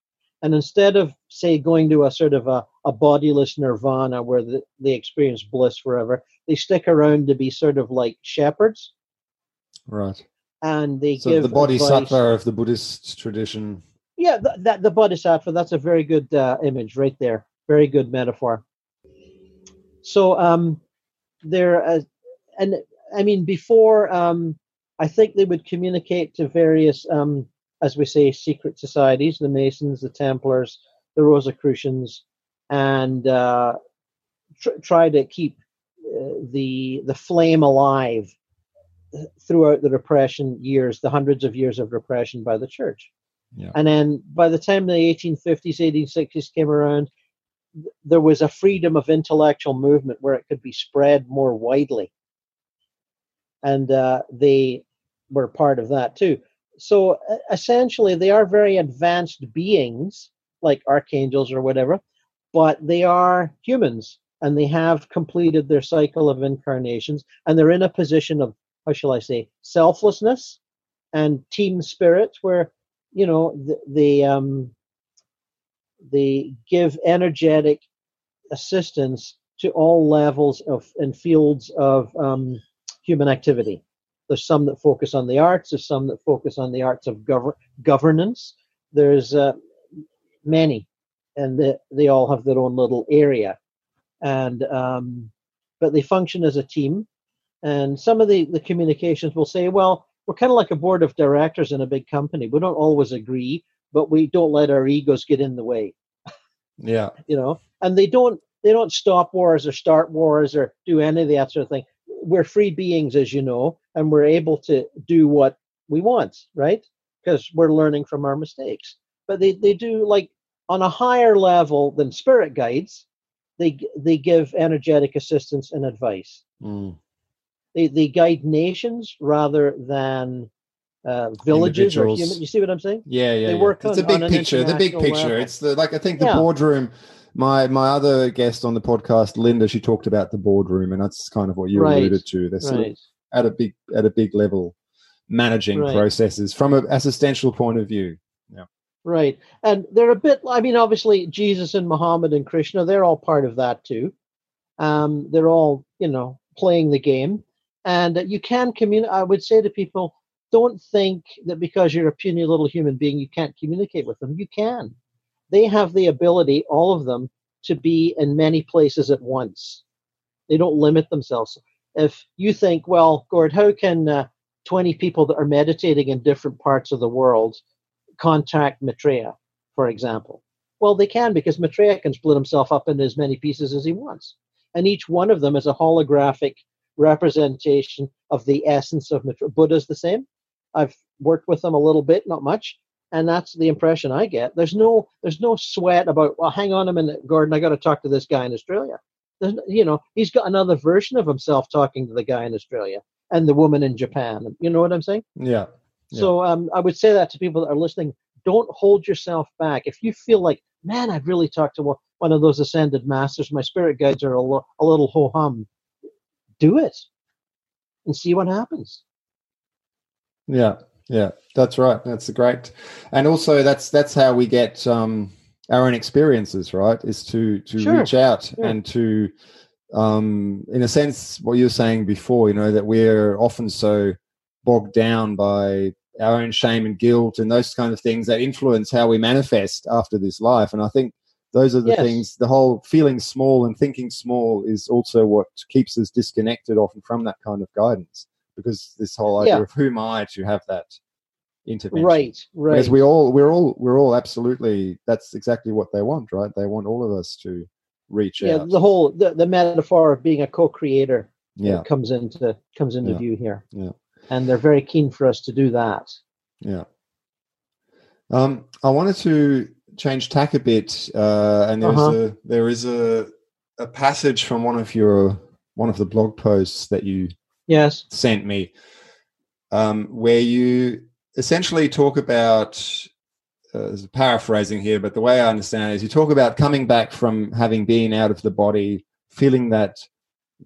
And instead of, say, going to a sort of a, a bodiless nirvana where the, they experience bliss forever, they stick around to be sort of like shepherds Right. And they So give the bodhisattva of the Buddhist tradition. Yeah, th- that the bodhisattva. That's a very good uh, image right there. Very good metaphor. So um, there, uh, and I mean before, um, I think they would communicate to various, um, as we say, secret societies: the Masons, the Templars, the Rosicrucians, and uh, tr- try to keep uh, the the flame alive throughout the repression years, the hundreds of years of repression by the church. Yeah. And then by the time the 1850s, 1860s came around, th- there was a freedom of intellectual movement where it could be spread more widely. And uh, they were part of that too. So uh, essentially, they are very advanced beings, like archangels or whatever, but they are humans and they have completed their cycle of incarnations and they're in a position of, how shall I say, selflessness and team spirit where you know the, the um they give energetic assistance to all levels of and fields of um, human activity. There's some that focus on the arts there's some that focus on the arts of gover- governance. There's uh, many and they, they all have their own little area. And um, but they function as a team and some of the, the communications will say well we're kind of like a board of directors in a big company. We don't always agree, but we don't let our egos get in the way, Yeah. you know. And they don't they don't stop wars or start wars or do any of that sort of thing. We're free beings, as you know, and we're able to do what we want, right? Because we're learning from our mistakes. But they, they do like on a higher level than spirit guides, they they give energetic assistance and advice Mm. They, they guide nations rather than uh, villages or Individuals. human. You see what I'm saying? Yeah, yeah. They yeah. work it's on- a big on picture. The big picture. level. It's the like I think the Yeah. boardroom. My my other guest on the podcast, Linda, she talked about the boardroom, and that's kind of what you Right. alluded to. They're sort of Right. at a big at a big level, managing Right. processes from an assistential point of view. Yeah. Right. And they're a bit, I mean, obviously, Jesus and Muhammad and Krishna, they're all part of that too. Um, they're all, you know, playing the game. And you can communicate, I would say to people, don't think that because you're a puny little human being, you can't communicate with them. You can. They have the ability, all of them, to be in many places at once. They don't limit themselves. If you think, well, Gord, how can uh, 20 people that are meditating in different parts of the world contact Maitreya, for example? Well, they can because Maitreya can split himself up into as many pieces as he wants. And each one of them is a holographic representation of the essence of Maitreya. Buddha's the same. I've worked with them a little bit, not much, and that's the impression I get. There's no there's no sweat about well, hang on a minute, Gordon, I got to talk to this guy in Australia. There's, you know, he's got another version of himself talking to the guy in Australia and the woman in Japan. You know what I'm saying? Yeah. Yeah. So um, I would say that to people that are listening. Don't hold yourself back. If you feel like, man, I've really talked to one, one of those ascended masters. My spirit guides are a, lo- a little ho hum. Do it, and see what happens. Yeah, yeah, that's right. That's great, and also that's that's how we get um, our own experiences, right? Is to to Sure. reach out Sure. and to, um, in a sense, what you were saying before, you know, that we're often so bogged down by our own shame and guilt and those kind of things that influence how we manifest after this life. And I think those are the Yes. things. The whole feeling small and thinking small is also what keeps us disconnected often from that kind of guidance, because this whole idea Yeah. of who am I to have that intervention, Right, right. because we all we're all we're all absolutely that's exactly what they want right they want all of us to reach yeah, out the whole the, the metaphor of being a co-creator yeah comes into comes into Yeah. view here. Yeah. And they're very keen for us to do that. yeah um i wanted to change tack a bit uh and there's Uh-huh. a there is a a passage from one of your one of the blog posts that you Yes. sent me um where you essentially talk about uh, paraphrasing here, but the way I understand it is you talk about coming back from having been out of the body, feeling that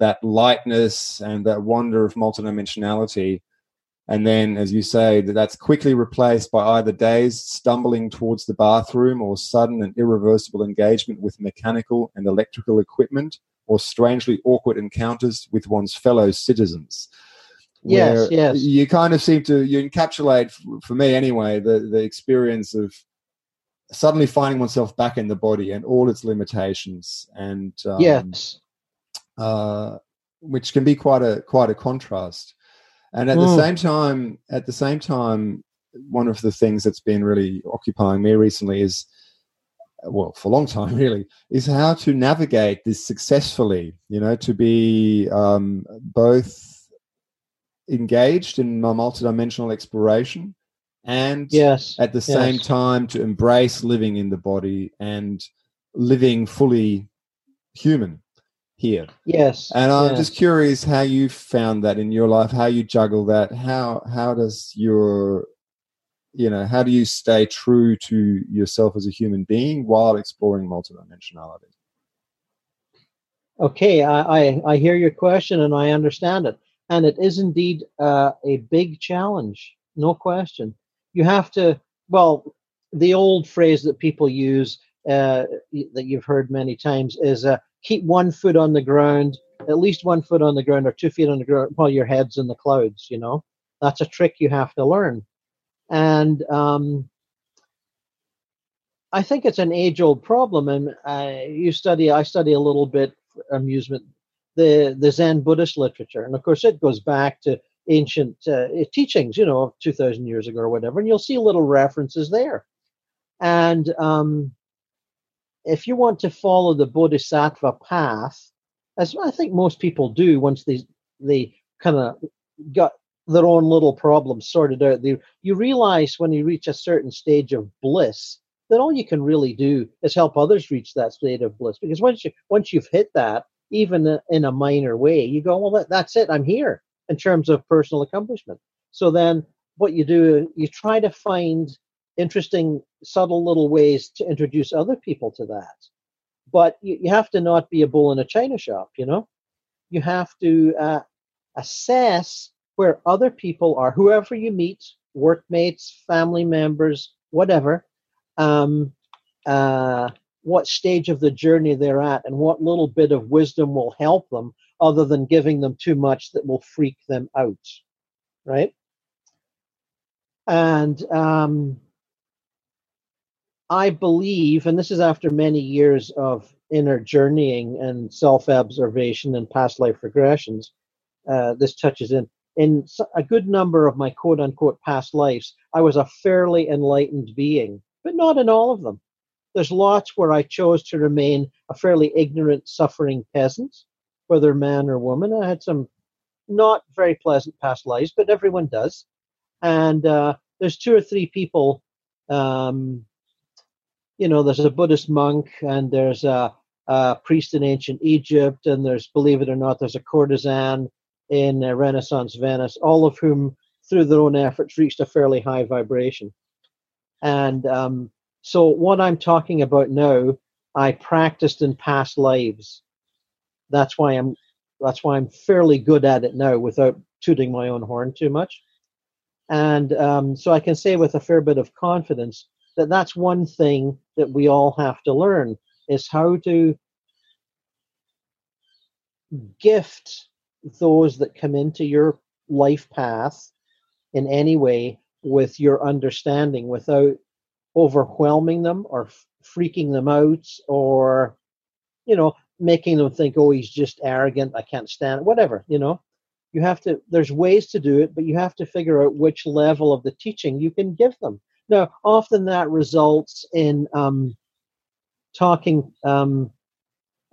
that lightness and that wonder of multidimensionality, and then, as you say, that that's quickly replaced by either days stumbling towards the bathroom or sudden and irreversible engagement with mechanical and electrical equipment, or strangely awkward encounters with one's fellow citizens. Yes, yes. You kind of seem to you encapsulate, for me anyway, the the experience of suddenly finding oneself back in the body and all its limitations, and um, yes. uh, which can be quite a quite a contrast. And at the Mm. same time, at the same time, one of the things that's been really occupying me recently is, well, for a long time really, is how to navigate this successfully. You know, to be um, both engaged in my multidimensional exploration and Yes. at the same yes. time to embrace living in the body and living fully human here. Yes. And I'm yes. just curious how you found that in your life, how you juggle that, how how does your you know, how do you stay true to yourself as a human being while exploring multidimensionality? Okay, I, I, I hear your question and I understand it. And it is indeed uh, a big challenge, no question. You have to, well, the old phrase that people use uh, that you've heard many times is uh, keep one foot on the ground, at least one foot on the ground or two feet on the ground while your head's in the clouds, you know? That's a trick you have to learn. And um, I think it's an age old problem. And uh, you study, I study a little bit amusement, the, the Zen Buddhist literature. And of course, it goes back to ancient uh, teachings, you know, 2,000 years ago or whatever. And you'll see little references there. And um, if you want to follow the Bodhisattva path, as I think most people do once they, they kind of got their own little problems sorted out, they, you realize when you reach a certain stage of bliss that all you can really do is help others reach that state of bliss. Because once you once you've hit that, even in a minor way, you go, well, that, that's it. I'm here in terms of personal accomplishment. So then, what you do, you try to find interesting, subtle little ways to introduce other people to that. But you, you have to not be a bull in a china shop. You know, you have to uh, assess where other people are, whoever you meet, workmates, family members, whatever um, uh, what stage of the journey they're at and what little bit of wisdom will help them other than giving them too much that will freak them out right and um, i believe and this is after many years of inner journeying and self-observation and past life regressions uh, this touches in in a good number of my quote unquote past lives i was a fairly enlightened being but not in all of them. There's lots where I chose to remain a fairly ignorant, suffering peasant, whether man or woman. I had some not very pleasant past lives, but everyone does. And uh, there's two or three people, um, you know, there's a Buddhist monk, and there's a, a priest in ancient Egypt, and there's, believe it or not, there's a courtesan in Renaissance Venice, all of whom, through their own efforts, reached a fairly high vibration. And um, so, what I'm talking about now, I practiced in past lives. That's why I'm. That's why I'm fairly good at it now, without tooting my own horn too much. And um, so, I can say with a fair bit of confidence that that's one thing that we all have to learn is how to gift those that come into your life path in any way with your understanding without overwhelming them or f- freaking them out or you know making them think oh he's just arrogant i can't stand it whatever you know? You have to there's ways to do it but you have to figure out which level of the teaching you can give them now often that results in um, talking um,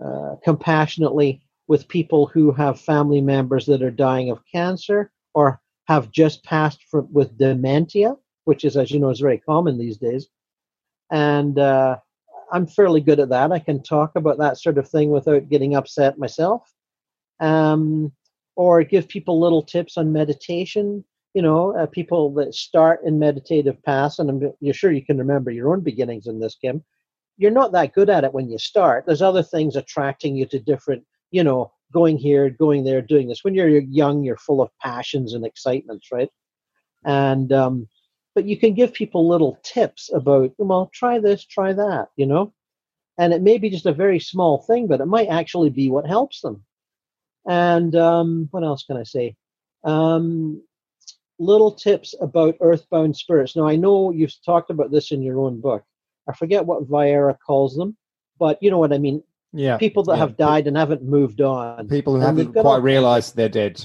uh, compassionately with people who have family members that are dying of cancer or have just passed for, with dementia, which is, as you know, is very common these days. And uh, I'm fairly good at that. I can talk about that sort of thing without getting upset myself. Um, or give people little tips on meditation. You know, uh, people that start in meditative paths, and I'm, you're sure you can remember your own beginnings in this, Kim. You're not that good at it when you start. There's other things attracting you to different, you know, going here, going there, doing this. When you're young, you're full of passions and excitements, right? And um, but you can give people little tips about, well, try this, try that, you know, and it may be just a very small thing, but it might actually be what helps them. And um, what else can I say? Um, little tips about earthbound spirits. Now I know you've talked about this in your own book. I forget what Vieira calls them, but you know what I mean yeah people that yeah. have died and haven't moved on people who haven't quite all- realized they're dead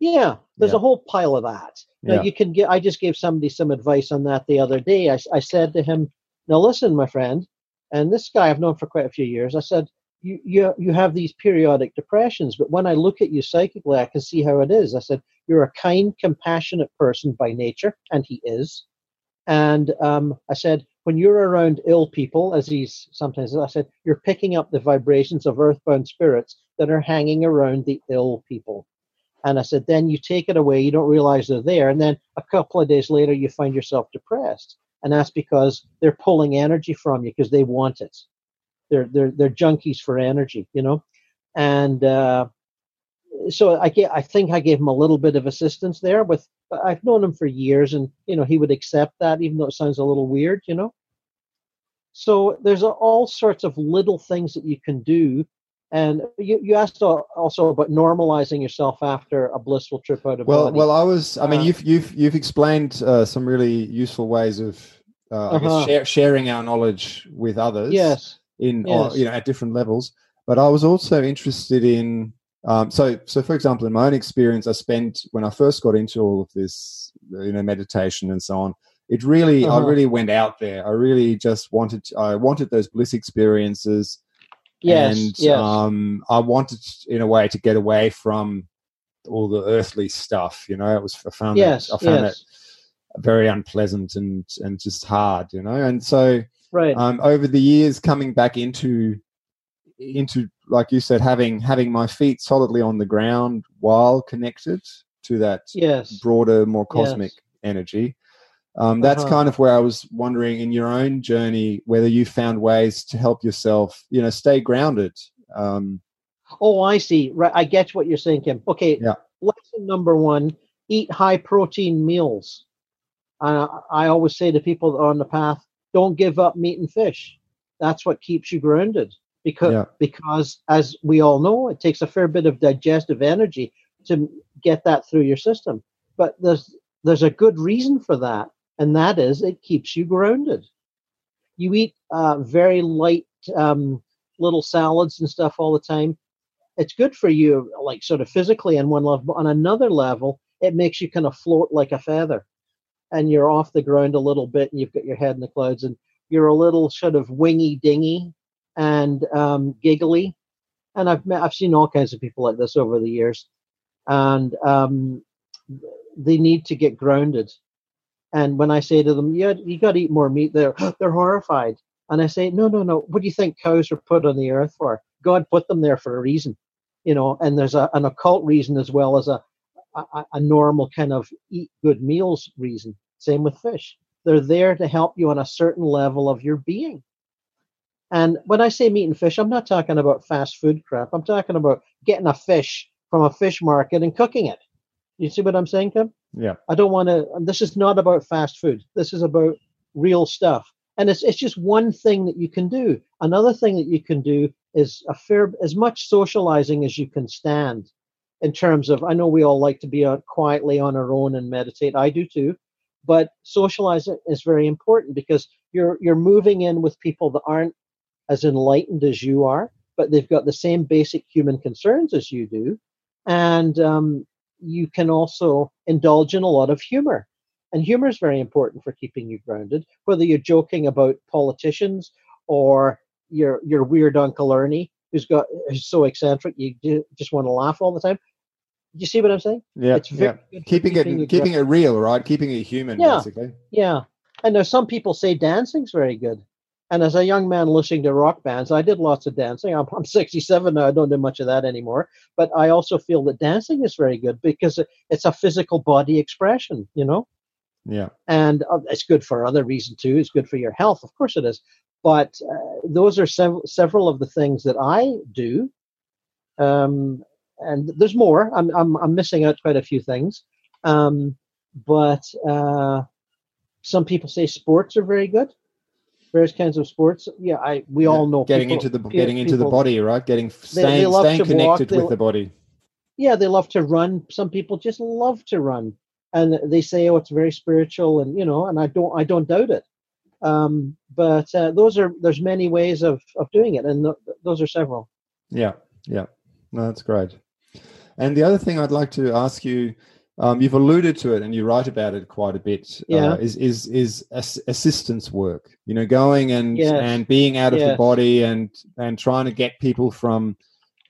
yeah there's Yeah. a whole pile of that now Yeah. you can get i just gave somebody some advice on that the other day I, I said to him now listen my friend and this guy i've known for quite a few years i said you, you you have these periodic depressions but when i look at you psychically i can see how it is i said you're a kind compassionate person by nature and he is and um, I said, when you're around ill people, as he's sometimes, I said, you're picking up the vibrations of earthbound spirits that are hanging around the ill people. And I said, then you take it away, you don't realize they're there. And then a couple of days later, you find yourself depressed. And that's because they're pulling energy from you because they want it. They're, they're, they're junkies for energy, you know? And uh, so I, ga- I think I gave him a little bit of assistance there with but I've known him for years, and you know he would accept that, even though it sounds a little weird, you know. So there's all sorts of little things that you can do, and you, you asked also about normalizing yourself after a blissful trip out of well body. well i was i mean Uh, you've you've you've explained uh, some really useful ways of uh, I guess Uh-huh. share, sharing our knowledge with others yes, in Yes. you know at different levels but i was also interested in um, so so for example in my own experience i spent when i first got into all of this you know meditation and so on it really i Uh-huh. really went out there i really just wanted to, i wanted those bliss experiences yes, and yes, um, I wanted, in a way, to get away from all the earthly stuff. You know, it was I found yes, that, I found yes, that very unpleasant and and just hard. You know, and so right, um, over the years, coming back into into like you said, having having my feet solidly on the ground while connected to that yes, broader, more cosmic energy. Um, that's Uh-huh. kind of where I was wondering in your own journey whether you found ways to help yourself, you know, stay grounded. Um, Oh, I see. Right, I get what you're saying, Kim. Okay, Yeah. lesson number one: eat high protein meals. Uh, I always say to people that are on the path, don't give up meat and fish. That's what keeps you grounded. Because Yeah. because as we all know, it takes a fair bit of digestive energy to get that through your system. But there's there's a good reason for that, and that is it keeps you grounded. You eat uh, very light um, little salads and stuff all the time it's good for you, like sort of physically on one level, but on another level, it makes you kind of float like a feather, and you're off the ground a little bit, and you've got your head in the clouds, and you're a little sort of wingy dingy and um, giggly. And I've met, I've seen all kinds of people like this over the years, and um, they need to get grounded. And when I say to them, "Yeah, you got to eat more meat," they're they're horrified. And I say, "No, no, no. What do you think cows are put on the earth for? God put them there for a reason, you know. And there's a, an occult reason as well as a, a a normal kind of eat good meals reason. Same with fish. They're there to help you on a certain level of your being. And when I say meat and fish, I'm not talking about fast food crap. I'm talking about getting a fish from a fish market and cooking it. You see what I'm saying, Tim? yeah, I don't want to. This is not about fast food. This is about real stuff. and it's it's just one thing that you can do. Another thing that you can do is a fair as much socializing as you can stand. In terms of, I know we all like to be out quietly on our own and meditate. I do too, but socializing is very important because you're you're moving in with people that aren't as enlightened as you are, but they've got the same basic human concerns as you do, and um, you can also indulge in a lot of humor. And humor is very important for keeping you grounded, whether you're joking about politicians or your your weird Uncle Ernie who's got who's so eccentric you just want to laugh all the time. Do you see what I'm saying? Yeah, it's yeah. Keeping, keeping it keeping it real, right? Keeping it human, yeah, basically. Yeah, and there's some people say dancing's very good. And as a young man listening to rock bands, I did lots of dancing. I'm, I'm 67 now. I don't do much of that anymore. But I also feel that dancing is very good because it's a physical body expression, you know? Yeah. And uh, it's good for other reasons too. It's good for your health. Of course it is. But uh, those are sev- several of the things that I do. Um, and there's more. I'm, I'm, I'm missing out quite a few things. Um, but uh, some people say sports are very good various kinds of sports. Yeah, I we all know getting people, into the getting into the body, right? Getting staying, they, they staying connected walk, with the body. Yeah, they love to run. Some people just love to run, and they say, "Oh, it's very spiritual," and you know, and I don't, I don't doubt it. Um, but uh, those are there's many ways of of doing it, and th- those are several. Yeah, yeah, no, that's great. And the other thing I'd like to ask you um, you've alluded to it and you write about it quite a bit. Uh, yeah. Uh, is is is assistance work? You know, going and yes. and being out of yes. the body and and trying to get people from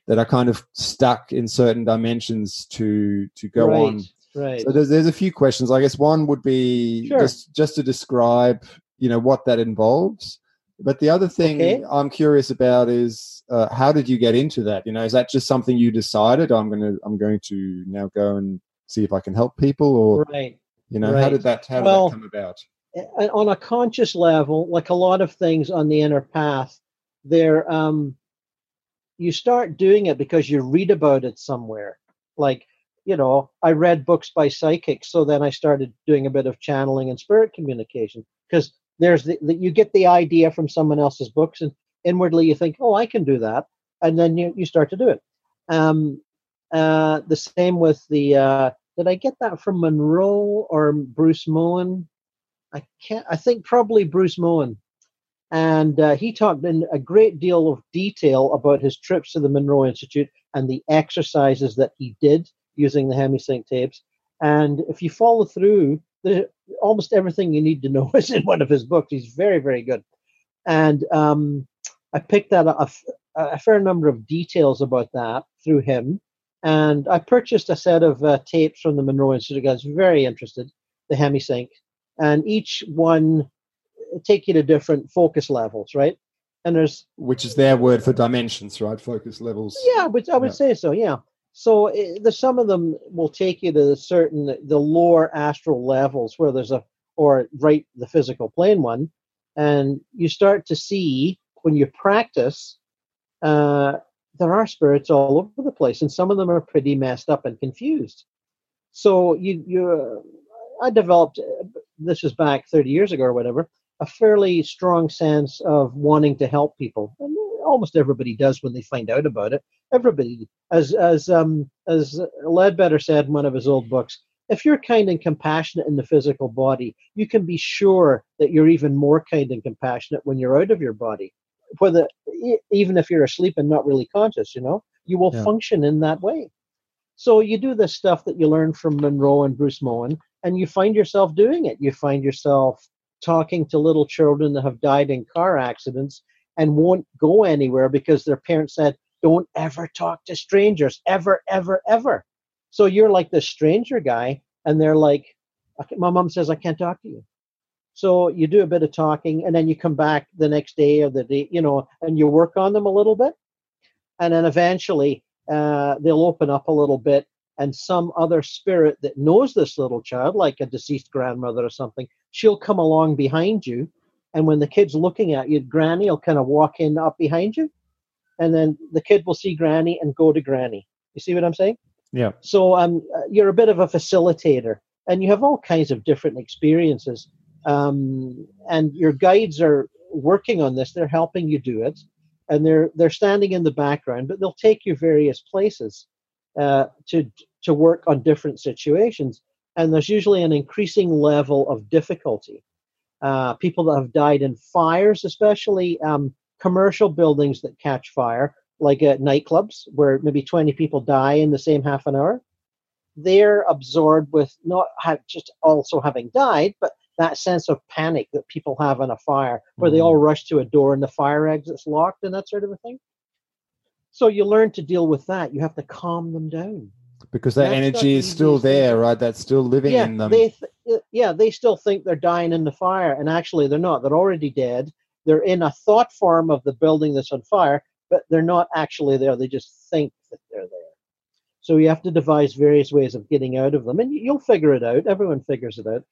that are kind of stuck in certain dimensions to to go right. on. Right. So there's there's a few questions. I guess one would be sure. just just to describe, you know, what that involves. But the other thing okay. I'm curious about is uh, how did you get into that? You know, is that just something you decided? I'm gonna I'm going to now go and see if I can help people, or right. you know, right. how did that how did well, that come about? On a conscious level, like a lot of things on the inner path, there um, you start doing it because you read about it somewhere. Like you know, I read books by psychics, so then I started doing a bit of channeling and spirit communication because there's the, the, you get the idea from someone else's books, and inwardly you think, oh, I can do that, and then you you start to do it. Um, uh, the same with the uh, did I get that from Monroe or Bruce Moen? I can't. I think probably Bruce Moen, and uh, he talked in a great deal of detail about his trips to the Monroe Institute and the exercises that he did using the HemiSync tapes. And if you follow through, almost everything you need to know is in one of his books. He's very, very good. And um, I picked that a, a fair number of details about that through him. And I purchased a set of uh, tapes from the Monroe Institute. I was very interested, the HemiSync, and each one take you to different focus levels, right? And there's which is their word for dimensions, right? Focus levels. Yeah, which I would yeah. say so. Yeah. So it, eh, the some of them will take you to the certain the lower astral levels where there's a or right the physical plane one, and you start to see when you practice uh, there are spirits all over the place, and some of them are pretty messed up and confused. So you you I developed this is back 30 years ago or whatever a fairly strong sense of wanting to help people. And almost everybody does when they find out about it. Everybody, as as um, as Leadbeater said in one of his old books, if you're kind and compassionate in the physical body, you can be sure that you're even more kind and compassionate when you're out of your body whether even if you're asleep and not really conscious, you know, you will yeah. function in that way. So you do the stuff that you learn from Monroe and Bruce Moen, and you find yourself doing it. You find yourself talking to little children that have died in car accidents and won't go anywhere because their parents said, "Don't ever talk to strangers, ever, ever, ever." So you're like the stranger guy, and they're like, "My mom says I can't talk to you." So you do a bit of talking, and then you come back the next day or the day, you know, and you work on them a little bit, and then eventually uh, they'll open up a little bit, and some other spirit that knows this little child, like a deceased grandmother or something, she'll come along behind you, and when the kid's looking at you, Granny will kind of walk in up behind you, and then the kid will see Granny and go to Granny. You see what I'm saying? Yeah. So um, you're a bit of a facilitator, and you have all kinds of different experiences um, and your guides are working on this. They're helping you do it, and they're they're standing in the background, but they'll take you various places uh, to to work on different situations. And there's usually an increasing level of difficulty. Uh, people that have died in fires, especially um, commercial buildings that catch fire, like at nightclubs where maybe 20 people die in the same half an hour, they're absorbed with not just also having died, but that sense of panic that people have in a fire, where mm. they all rush to a door and the fire exit's locked and that sort of a thing. So you learn to deal with that. You have to calm them down because that energy is still there, right? That's still living yeah, in them. They th- yeah, they still think they're dying in the fire, and actually they're not. They're already dead. They're in a thought form of the building that's on fire, but they're not actually there. They just think that they're there. So you have to devise various ways of getting out of them, and you'll figure it out. Everyone figures it out.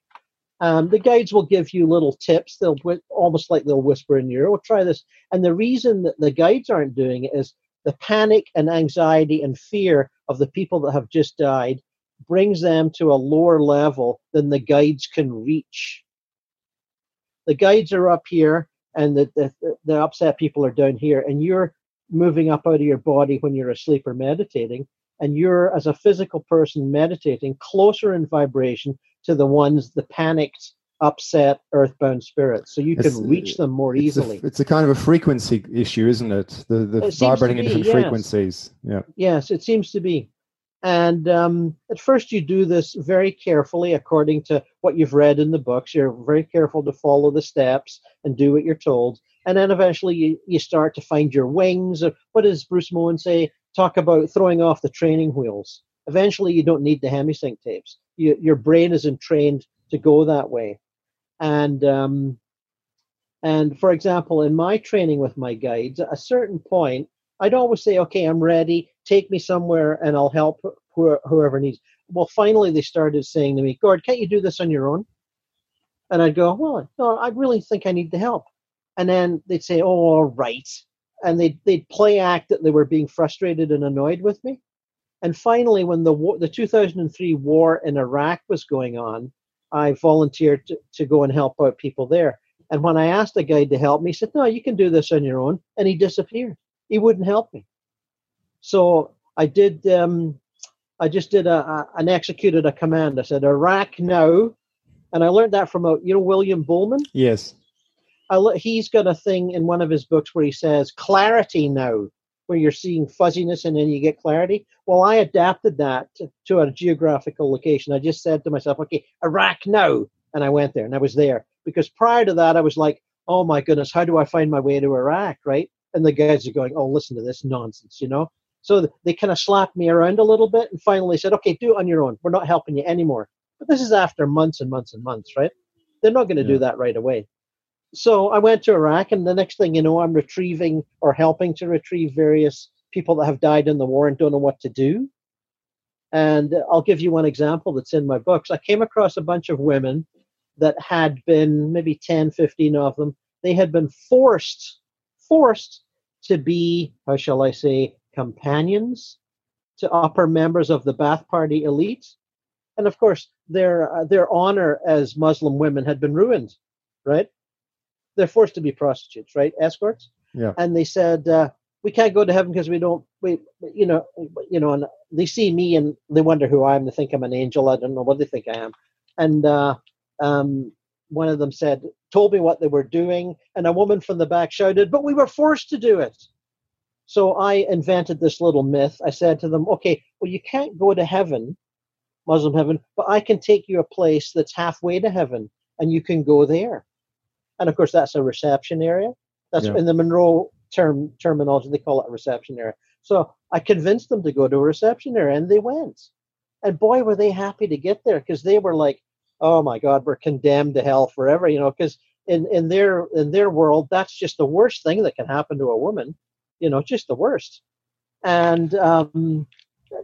Um, the guides will give you little tips. They'll almost like they'll whisper in your ear, "Oh, try this." And the reason that the guides aren't doing it is the panic and anxiety and fear of the people that have just died brings them to a lower level than the guides can reach. The guides are up here, and the, the, the upset people are down here, and you're moving up out of your body when you're asleep or meditating, and you're, as a physical person meditating, closer in vibration to the ones, the panicked, upset, earthbound spirits. So you it's, can reach them more it's easily. A, it's a kind of a frequency issue, isn't it? The, the it vibrating at different yes. frequencies. Yeah. Yes, it seems to be. And um, at first, you do this very carefully according to what you've read in the books. You're very careful to follow the steps and do what you're told. And then eventually, you, you start to find your wings. or What does Bruce Moen say? Talk about throwing off the training wheels. Eventually, you don't need the hemisync tapes. You, your brain is entrained to go that way. And um, and for example, in my training with my guides, at a certain point, I'd always say, "Okay, I'm ready. Take me somewhere, and I'll help whoever needs." Well, finally, they started saying to me, "Gord, can't you do this on your own?" And I'd go, "Well, no, I really think I need the help." And then they'd say, "Oh, all right," and they'd they'd play act that they were being frustrated and annoyed with me. And finally, when the war, the 2003 war in Iraq was going on, I volunteered to, to go and help out people there. And when I asked the guide to help me, he said, No, you can do this on your own. And he disappeared. He wouldn't help me. So I did, um, I just did a, a, an executed a command. I said, Iraq now. And I learned that from, a, you know, William Buhlman? Yes. I, he's got a thing in one of his books where he says, Clarity now where you're seeing fuzziness and then you get clarity. Well, I adapted that to, to, a geographical location. I just said to myself, okay, Iraq now. And I went there and I was there. Because prior to that, I was like, oh my goodness, how do I find my way to Iraq, right? And the guys are going, oh, listen to this nonsense, you know? So they kind of slapped me around a little bit and finally said, okay, do it on your own. We're not helping you anymore. But this is after months and months and months, right? They're not going to yeah. do that right away so I went to Iraq, and the next thing you know, I'm retrieving or helping to retrieve various people that have died in the war and don't know what to do. And I'll give you one example that's in my books. I came across a bunch of women that had been maybe 10, 15 of them. They had been forced, forced to be, how shall I say, companions to upper members of the Ba'ath Party elite. And of course, their uh, their honor as Muslim women had been ruined, right? They're forced to be prostitutes, right? Escorts. Yeah. And they said uh, we can't go to heaven because we don't. We, you know, you know, and they see me and they wonder who I am. They think I'm an angel. I don't know what they think I am. And uh, um, one of them said, told me what they were doing, and a woman from the back shouted, "But we were forced to do it." So I invented this little myth. I said to them, "Okay, well, you can't go to heaven, Muslim heaven, but I can take you a place that's halfway to heaven, and you can go there." And of course that's a reception area. That's yeah. in the Monroe term terminology they call it a reception area. So I convinced them to go to a reception area, and they went. And boy, were they happy to get there because they were like, "Oh my God, we're condemned to hell forever," you know. Because in in their in their world, that's just the worst thing that can happen to a woman, you know, just the worst. And um,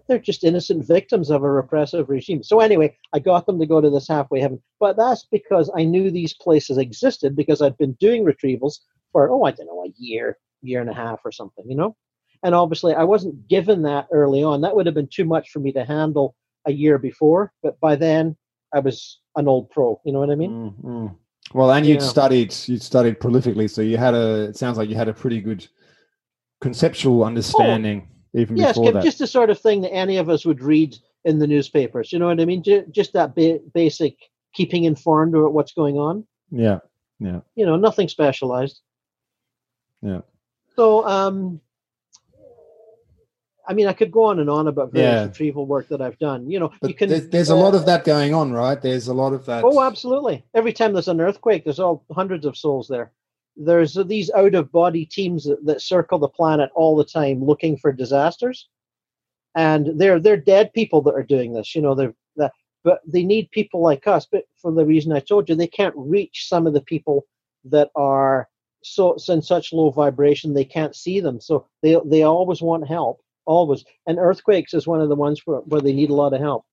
they're just innocent victims of a repressive regime. So anyway, I got them to go to this halfway heaven, but that's because I knew these places existed because I'd been doing retrievals for oh I don't know a year, year and a half or something, you know. And obviously, I wasn't given that early on. That would have been too much for me to handle a year before. But by then, I was an old pro. You know what I mean? Mm-hmm. Well, and you'd Yeah. studied you'd studied prolifically, so you had a. It sounds like you had a pretty good conceptual understanding even Yes, before that. just the sort of thing that any of us would read in the newspapers. You know what I mean? Just that ba- basic keeping informed about what's going on. Yeah, yeah. You know, nothing specialized. Yeah. So, um, I mean, I could go on and on about various Yeah. retrieval work that I've done. You know, but you can. there's, there's a uh, lot of that going on, right? There's a lot of that. Oh, absolutely. Every time there's an earthquake, there's all hundreds of souls there. There's these out of body teams that, that circle the planet all the time looking for disasters. And they're they're dead people that are doing this. You know, they're that but they need people like us. But for the reason I told you, they can't reach some of the people that are so in such low vibration they can't see them. So they they always want help. Always. And earthquakes is one of the ones where, where they need a lot of help.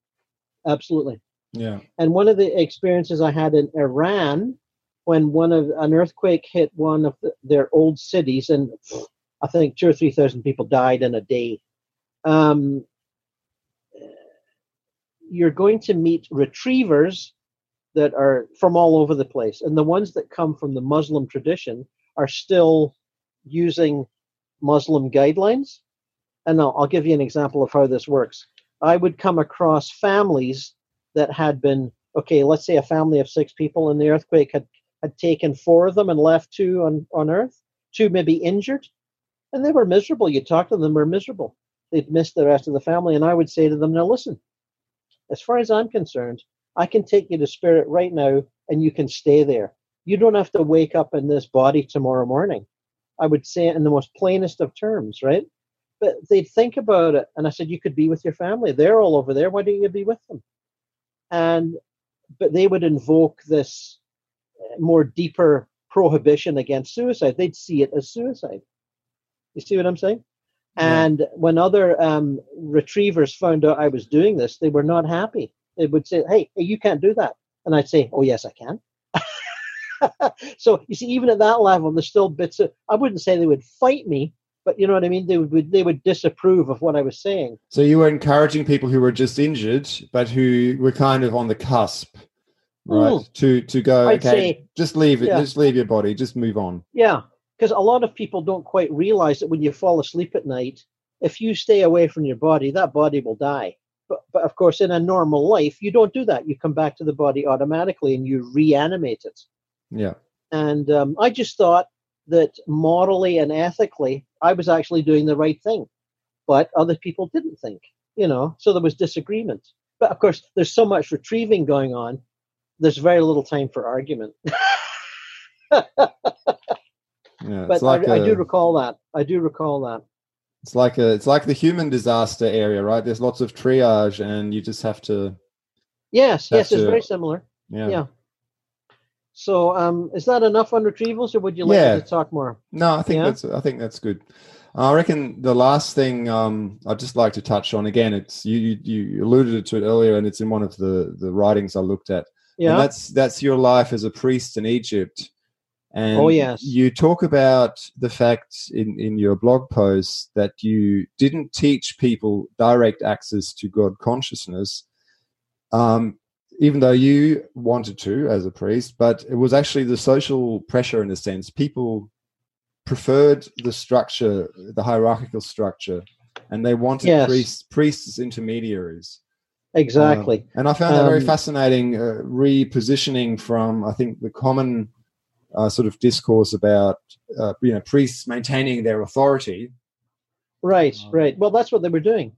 Absolutely. Yeah, And one of the experiences I had in Iran, when one of an earthquake hit one of the, their old cities, and I think two or three thousand people died in a day. Um, you're going to meet retrievers that are from all over the place, and the ones that come from the Muslim tradition are still using Muslim guidelines. And I'll, I'll give you an example of how this works. I would come across families that had been okay let's say a family of six people and the earthquake had had taken four of them and left two on on earth. Two maybe injured and they were miserable. You talk to them they were miserable. They'd missed the rest of the family and i would say to them now listen as far as i'm concerned i can take you to spirit right now and you can stay there. You don't have to wake up in this body tomorrow morning. I would say it in the most plainest of terms right? But they'd think about it and i said you could be with your family. They're all over there. Why don't you be with them? And but they would invoke this more deeper prohibition against suicide they'd see it as suicide. You see what i'm saying? Yeah. and when other um, retrievers found out i was doing this they were not happy. They would say hey, hey you can't do that. And i'd say oh yes i can. So you see even at that level there's still bits of i wouldn't say they would fight me but you know what i mean? They would they would disapprove of what i was saying. So you were encouraging people who were just injured, but who were kind of on the cusp, right? Mm. To to go, I'd okay, say- just leave it, yeah. just leave your body, just move on. Yeah, because a lot of people don't quite realize that when you fall asleep at night, if you stay away from your body, that body will die. But, but of course, in a normal life, you don't do that. You come back to the body automatically and you reanimate it. Yeah, And um, I just thought that morally and ethically, I was actually doing the right thing. But other people didn't think, you know, so there was disagreement. But of course, there's so much retrieving going on, there's very little time for argument. yeah. but like I, I a- do recall that. I do recall that. It's like a, it's like the human disaster area, right? There's lots of triage, and you just have to, Yes, That's yes, it's very similar. yeah. Yeah. So, um, is that enough on retrievals, or would you like Yeah. to talk more? No, I think Yeah? that's, I think that's good. I reckon the last thing um, I'd just like to touch on again. It's you, you, you alluded to it earlier, and it's in one of the the writings I looked at. Yeah. And that's that's your life as a priest in Egypt. And Oh, yes. you talk about the fact in, in your blog post that you didn't teach people direct access to God consciousness, um, even though you wanted to as a priest, but it was actually the social pressure in a sense. People preferred the structure, the hierarchical structure, and they wanted Yes. priests, priests as intermediaries. Exactly. Um, and I found that very Um, fascinating, uh, repositioning from I think the common uh, sort of discourse about uh, you know priests maintaining their authority. right, um, right. Well, that's what they were doing.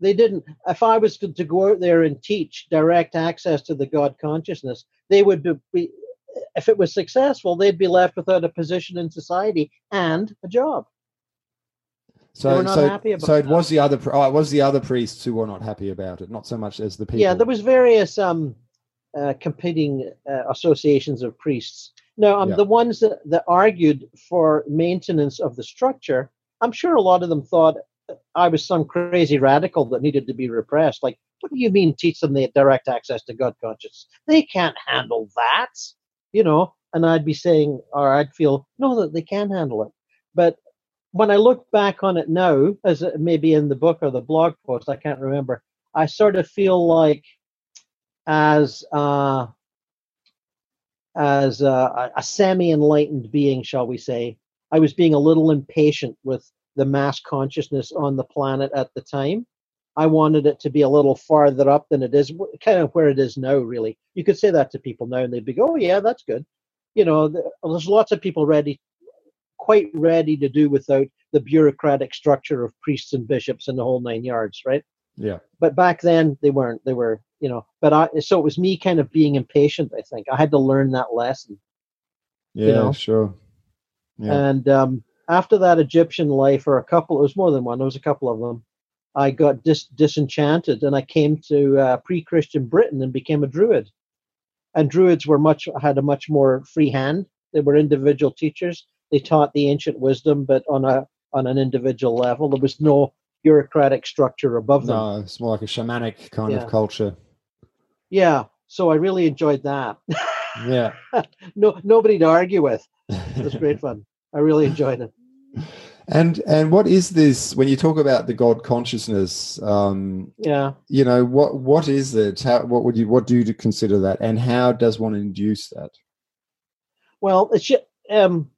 They didn't. If I was to, to go out there and teach direct access to the God consciousness, they would be- be. If it was successful, they'd be left without a position in society and a job. So, so, so it that. was the other. Oh, it was the other priests who were not happy about it, not so much as the people. Yeah, there was various um, uh, competing uh, associations of priests. Now, um, Yeah. the ones that, that argued for maintenance of the structure, I'm sure a lot of them thought I was some crazy radical that needed to be repressed. Like, what do you mean teach them the direct access to God consciousness? They can't handle that, you know. And I'd be saying, or I'd feel, no, that they can handle it. But when I look back on it now, as it may be in the book or the blog post, I can't remember. I sort of feel like, as uh, as a, a semi-enlightened being, shall we say. I was being a little impatient with the mass consciousness on the planet at the time. I wanted it to be a little farther up than it is, kind of where it is now, really. You could say that to people now and they'd be, oh, yeah, that's good. You know, there's lots of people ready, quite ready to do without the bureaucratic structure of priests and bishops and the whole nine yards, right? Yeah. But back then they weren't. They were, you know, but I, so it was me kind of being impatient, I think. I had to learn that lesson. Yeah, you know? sure. Yeah. And um, after that Egyptian life, or a couple, it was more than one, there was a couple of them, I got dis- disenchanted and I came to uh, pre Christian Britain and became a Druid. And Druids were much, had a much more free hand. They were individual teachers. They taught the ancient wisdom, but on a on an individual level. There was no bureaucratic structure above them. No, it's more like a shamanic kind yeah. of culture. Yeah, so I really enjoyed that. Yeah. no, nobody to argue with. It was great fun. I really enjoyed it. And and what is this when you talk about the God consciousness? Um, yeah, you know what what is it? How what would you what do you consider that, and how does one induce that? Well, it's um,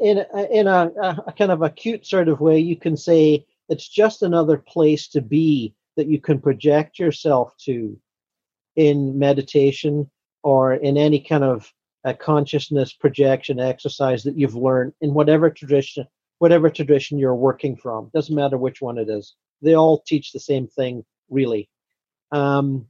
in in a, a kind of acute sort of way, you can say it's just another place to be that you can project yourself to in meditation or in any kind of a consciousness projection exercise that you've learned in whatever tradition whatever tradition you're working from. Doesn't matter which one it is. They all teach the same thing really. Um,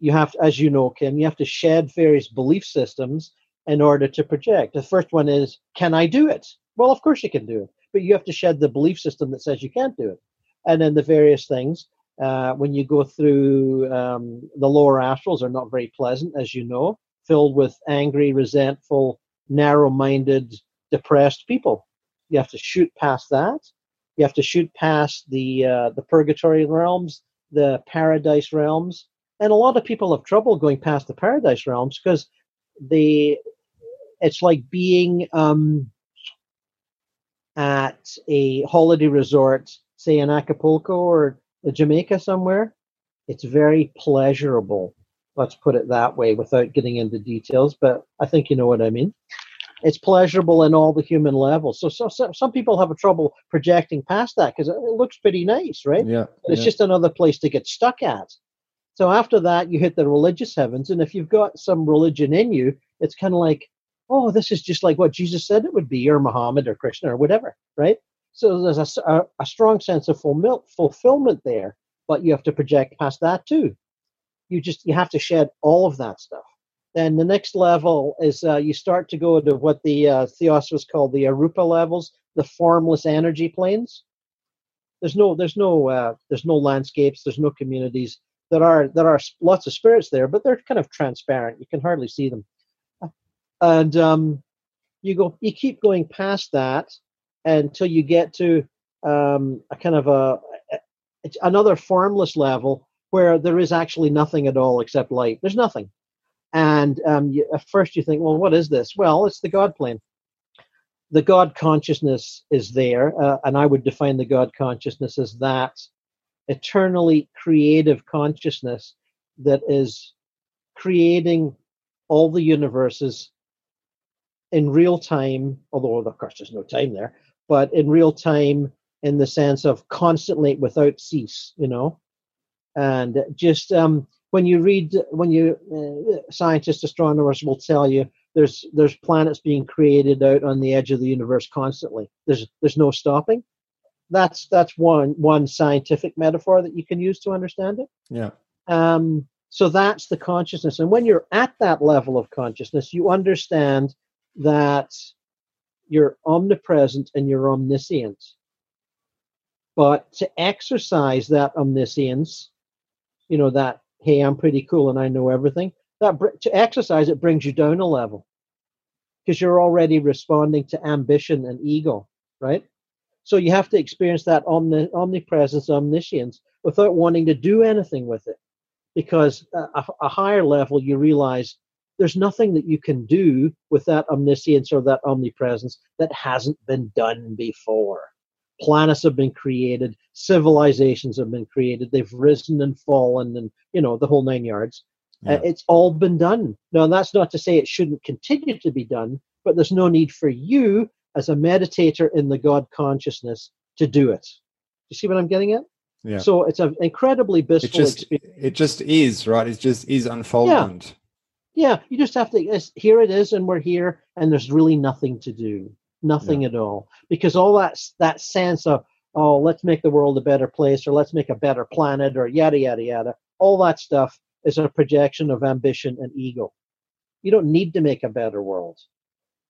you have to, as you know kim you have to shed various belief systems in order to project the first one is can i do it well of course you can do it but you have to shed the belief system that says you can't do it and then the various things uh, when you go through um, the lower astrals are not very pleasant as you know filled with angry, resentful, narrow minded, depressed people. You have to shoot past that. You have to shoot past the uh, the purgatory realms, the paradise realms, and a lot of people have trouble going past the paradise realms because the it's like being um, at a holiday resort, say in Acapulco or Jamaica somewhere. It's very pleasurable Let's put it that way without getting into details, but I think you know what I mean. It's pleasurable in all the human levels. So, so, so some people have a trouble projecting past that because it looks pretty nice, right? Yeah. But it's yeah. just another place to get stuck at. So after that, you hit the religious heavens, and if you've got some religion in you, it's kind of like, oh, this is just like what Jesus said it would be, or Muhammad, or Krishna, or whatever, right? So there's a, a, a strong sense of fulfillment there, but you have to project past that too you just you have to shed all of that stuff. Then the next level is uh, you start to go to what the uh, Theosophists call the Arupa levels, the formless energy planes. There's no there's no uh, there's no landscapes, there's no communities. There are there are lots of spirits there, but they're kind of transparent. You can hardly see them. And um, you go you keep going past that until you get to um, a kind of a, a another formless level where there is actually nothing at all except light. There's nothing. And um, you, at first you think, well, what is this? Well, it's the God plane. The God consciousness is there, uh, and I would define the God consciousness as that eternally creative consciousness that is creating all the universes in real time, although of course there's no time there, but in real time in the sense of constantly without cease, you know? And just um, when you read when you uh, scientists astronomers will tell you there's there's planets being created out on the edge of the universe constantly. There's there's no stopping. That's that's one one scientific metaphor that you can use to understand it. Yeah. Um, so that's the consciousness. And when you're at that level of consciousness you understand that you're omnipresent and you're omniscient. But to exercise that omniscience you know that hey i'm pretty cool and i know everything that to exercise it brings you down a level because you're already responding to ambition and ego right? So you have to experience that omni- omnipresence omniscience without wanting to do anything with it because a, a higher level you realize there's nothing that you can do with that omniscience or that omnipresence that hasn't been done before planets have been created, civilizations have been created, they've risen and fallen, and you know the whole nine yards. Uh, it's all been done. Now, that's not to say it shouldn't continue to be done, but there's no need for you as a meditator in the God consciousness to do it. You see what I'm getting at? Yeah. So it's an incredibly It blissful just experience. it just is right. It just is unfoldment. Yeah, you just have to. Here it is, and we're here, and there's really nothing to do, nothing at all, because all that that sense of oh, let's make the world a better place, or let's make a better planet, or yada yada yada, all that stuff is a projection of ambition and ego. You don't need to make a better world.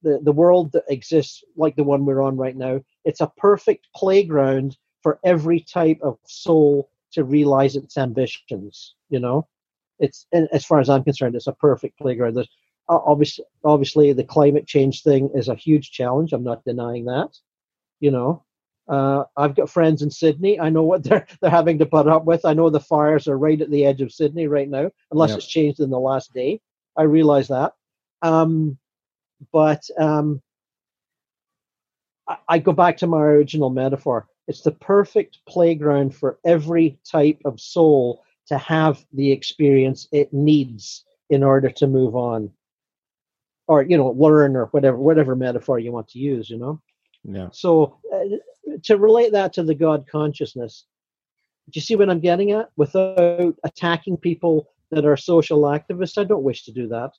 The the world that exists, like the one we're on right now, it's a perfect playground for every type of soul to realize its ambitions. You know it's as far as I'm concerned, it's a perfect playground. There's obviously, obviously, the climate change thing is a huge challenge. I'm not denying that. You know, uh, I've got friends in Sydney. I know what they're they're having to put up with. I know the fires are right at the edge of Sydney right now, unless Yep. it's changed in the last day. I realize that. Um, but um, I, I go back to my original metaphor. It's the perfect playground for every type of soul to have the experience it needs in order to move on. Or you know learn or whatever whatever metaphor you want to use you know? Yeah. so uh, to relate that to the god consciousness do you see what i'm getting at? Without attacking people that are social activists i don't wish to do that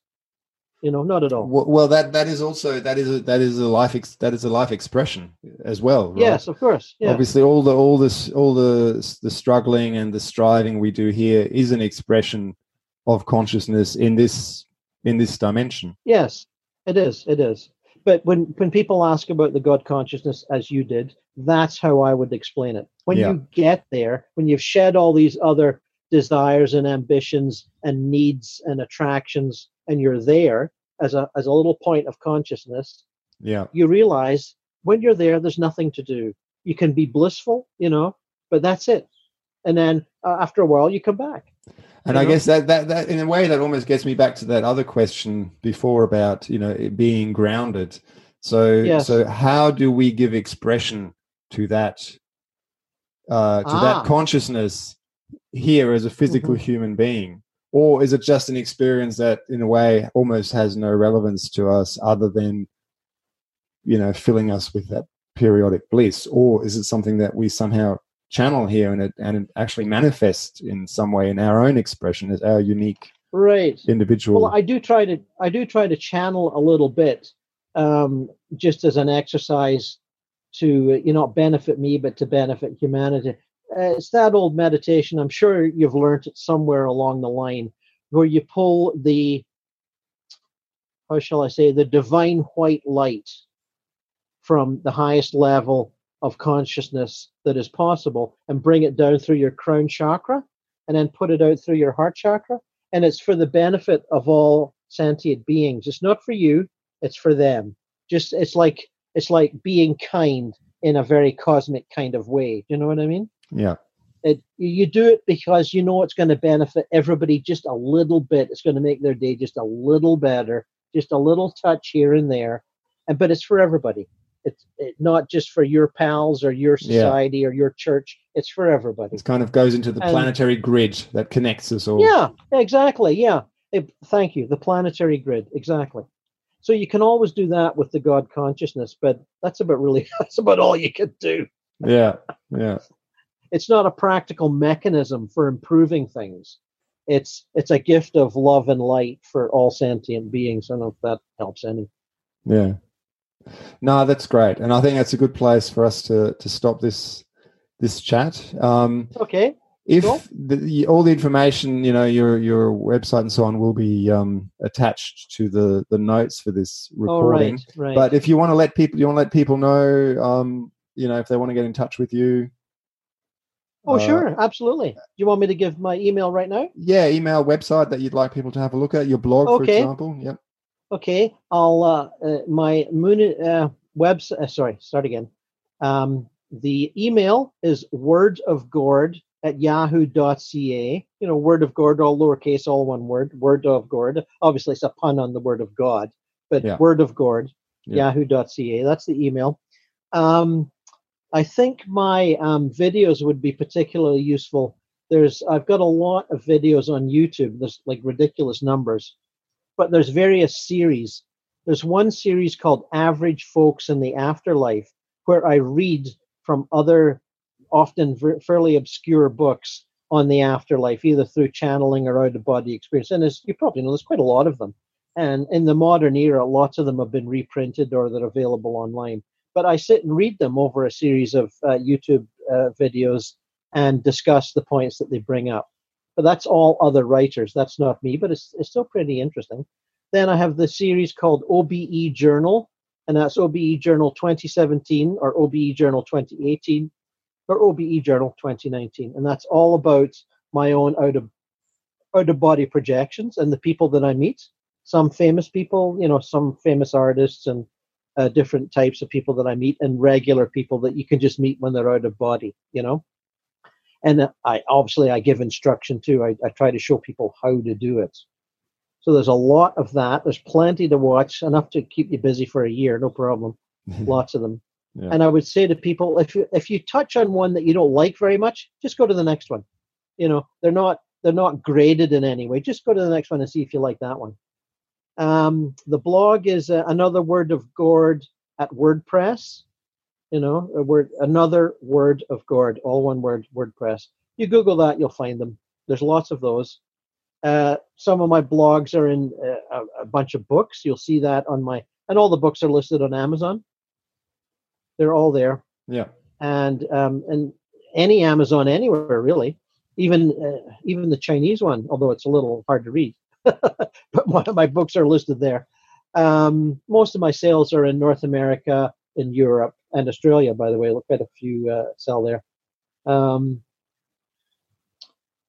you know not at all Well, well, that that is also that is a, that is a life ex, that is a life expression as well. Right? yes of course yeah Obviously, all the all this all the the struggling and the striving we do here is an expression of consciousness in this in this dimension. Yes, it is. It is. But when when people ask about the God consciousness, as you did, that's how I would explain it. When Yeah. you get there, when you've shed all these other desires and ambitions and needs and attractions, and you're there as a as a little point of consciousness, Yeah. you realize when you're there, there's nothing to do. You can be blissful, you know, but that's it. And then uh, after a while, you come back. And I know? guess that, that that in a way that almost gets me back to that other question before about you know it being grounded. So Yes. so how do we give expression to that uh, to Ah. that consciousness here as a physical Mhm. human being, or is it just an experience that in a way almost has no relevance to us other than you know filling us with that periodic bliss, or is it something that we somehow channel here and it and it actually manifest in some way in our own expression as our unique Right. individual Well, I do try to I do try to channel a little bit, um, just as an exercise to you know benefit me, but to benefit humanity. Uh, it's that old meditation. I'm sure you've learned it somewhere along the line, where you pull the how shall I say the divine white light from the highest level of consciousness that is possible and bring it down through your crown chakra and then put it out through your heart chakra. And it's for the benefit of all sentient beings. It's not for you it's for them. Just it's like it's like being kind in a very cosmic kind of way. You know what i mean yeah it you do it because you know it's going to benefit everybody just a little bit it's going to make their day just a little better just a little touch here and there and but it's for everybody it's it, not just for your pals or your Yeah. society or your church it's for everybody it kind of goes into the And- planetary grid that connects us all Yeah, exactly. Yeah. Eh, thank you. The planetary grid. Exactly. So you can always do that with the God consciousness, but that's about really that's about all you can do. yeah yeah It's not a practical mechanism for improving things. It's it's a gift of love and light for all sentient beings. I don't know if that helps any. yeah no that's great and i think that's a good place for us to to stop this this chat um Okay. if Cool. the, all the information you know your your website and so on will be um attached to the the notes for this recording right. Right. but if you want to let people you want to let people know um you know if they want to get in touch with you oh, uh, sure. Absolutely. Do you want me to give my email right now? yeah email website that you'd like people to have a look at your blog for example yep Okay, I'll uh, uh my moon uh website. Uh, sorry, start again. Um, the email is word of Gord at yahoo.ca. You know, word of Gord, all lowercase, all one word. Word of Gord. Obviously, it's a pun on the word of God, but Yeah. word of Gord, Yeah. yahoo.ca. That's the email. Um, I think my um, videos would be particularly useful There's I've got a lot of videos on YouTube. There's like ridiculous numbers, but there's various series. There's one series called Average Folks in the Afterlife, where I read from other, often ver- fairly obscure books on the afterlife, either through channeling or out of body experience. And as you probably know, there's quite a lot of them. And in the modern era, lots of them have been reprinted or they're available online. But I sit and read them over a series of uh, YouTube uh, videos and discuss the points that they bring up. But that's all other writers. That's not me, but it's, it's still pretty interesting. Then I have the series called OBE Journal, and that's OBE Journal 2017 or OBE Journal 2018 or OBE Journal 2019. And that's all about my own out of out of body projections and the people that I meet. Some famous people, you know, some famous artists and uh, different types of people that I meet, and regular people that you can just meet when they're out of body, you know. And I obviously I give instruction too. I, I try to show people how to do it. So there's a lot of that. There's plenty to watch, enough to keep you busy for a year, no problem. Lots of them. Yeah. And I would say to people, if you if you touch on one that you don't like very much, just go to the next one. You know, they're not they're not graded in any way. Just go to the next one and see if you like that one. Um, the blog is uh, another word of Gord at WordPress. You know, a word another word of Gord, all one word, WordPress. You Google that, you'll find them. There's lots of those. Uh, some of my blogs are in uh, a, a bunch of books. You'll see that on my, and all the books are listed on Amazon. They're all there, Yeah. and um, and any Amazon anywhere really, even uh, even the Chinese one, although it's a little hard to read. but one of my books are listed there. Um, most of my sales are in North America, in Europe, and Australia. By the way, look at a few uh, sell there. Um,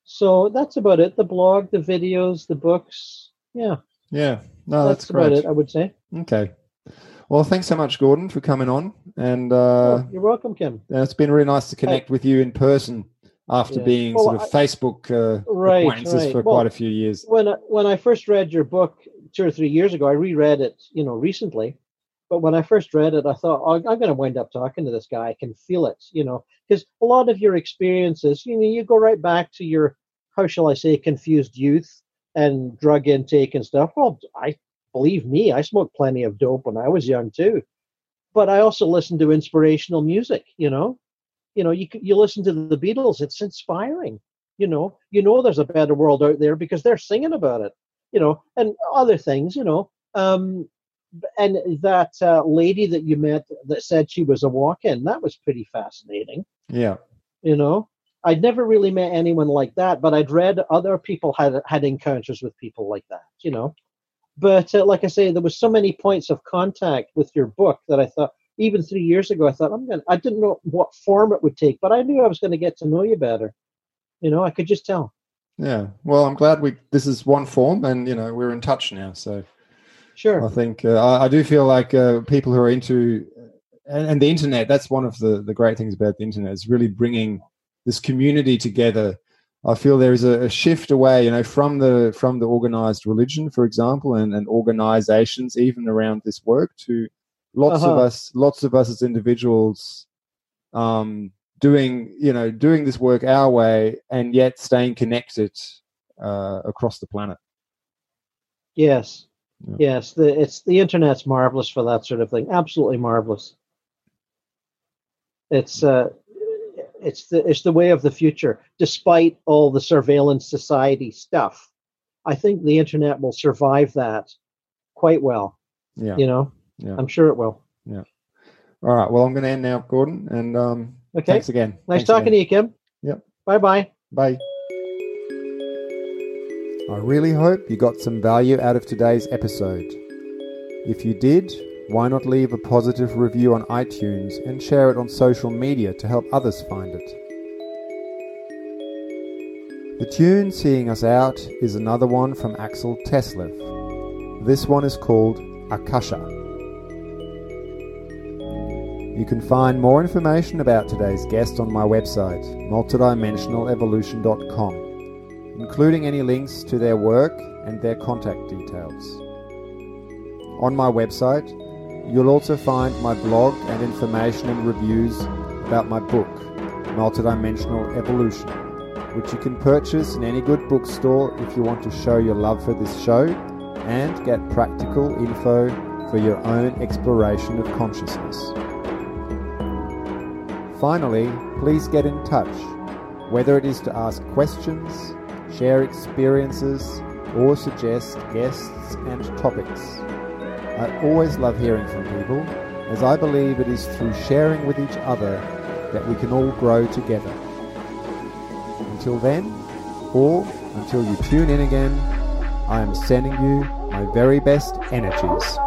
so that's about it. The blog, the videos, the books. Yeah, Yeah. No, that's, that's, about it. I would say. Okay. Well, thanks so much, Gordon, for coming on. And uh, Oh, you're welcome, Kim. it's been really nice to connect with you in person after Yeah. being Well, sort of I- Facebook uh, Right, acquaintances right. for Well, quite a few years. when I, when I first read your book two or three years ago, I reread it, you know, recently. But when I first read it, I thought oh, I'm going to wind up talking to this guy. I can feel it, you know, because a lot of your experiences, you know, you go right back to your how shall I say, confused youth and drug intake and stuff. Well, I believe me, I smoked plenty of dope when I was young too. But I also listened to inspirational music, you know. You know, you you listen to the Beatles, it's inspiring. You know, you know there's a better world out there because they're singing about it. You know, and other things, you know. Um and that uh, lady that you met that said she was a walk-in, that was pretty fascinating Yeah. you know i'd never really met anyone like that but i'd read other people had had encounters with people like that you know but uh, like i say there was so many points of contact with your book that i thought even three years ago i thought i'm gonna i didn't know what form it would take but i knew i was going to get to know you better you know i could just tell Yeah. Well, I'm glad we this is one form, and you know we're in touch now. So sure I think uh, I, I do feel like uh, people who are into and, and the internet. That's one of the the great things about the internet is really bringing this community together. I feel there is a, a shift away, you know, from the from the organized religion, for example, and, and organizations even around this work to lots of Uh-huh. us, lots of us as individuals, um, doing you know doing this work our way and yet staying connected uh, across the planet. yes Yeah. yes the it's the internet's marvelous for that sort of thing absolutely marvelous it's uh it's the it's the way of the future despite all the surveillance society stuff i think the internet will survive that quite well Yeah. you know Yeah. i'm sure it will Yeah. All right. Well, I'm going to end now, Gordon. And um, okay thanks again. nice talking to you kim Yep. bye bye Bye. I really hope you got some value out of today's episode. If you did, why not leave a positive review on iTunes and share it on social media to help others find it? The tune seeing us out is another one from Axel Teslev. This one is called Akasha. You can find more information about today's guest on my website, multidimensionalevolution.com including any links to their work and their contact details. On my website, you'll also find my blog and information and reviews about my book, Multidimensional Evolution which you can purchase in any good bookstore if you want to show your love for this show and get practical info for your own exploration of consciousness. Finally, please get in touch, whether it is to ask questions, share experiences, or suggest guests and topics. I always love hearing from people, as I believe it is through sharing with each other that we can all grow together. Until then, or until you tune in again, I am sending you my very best energies.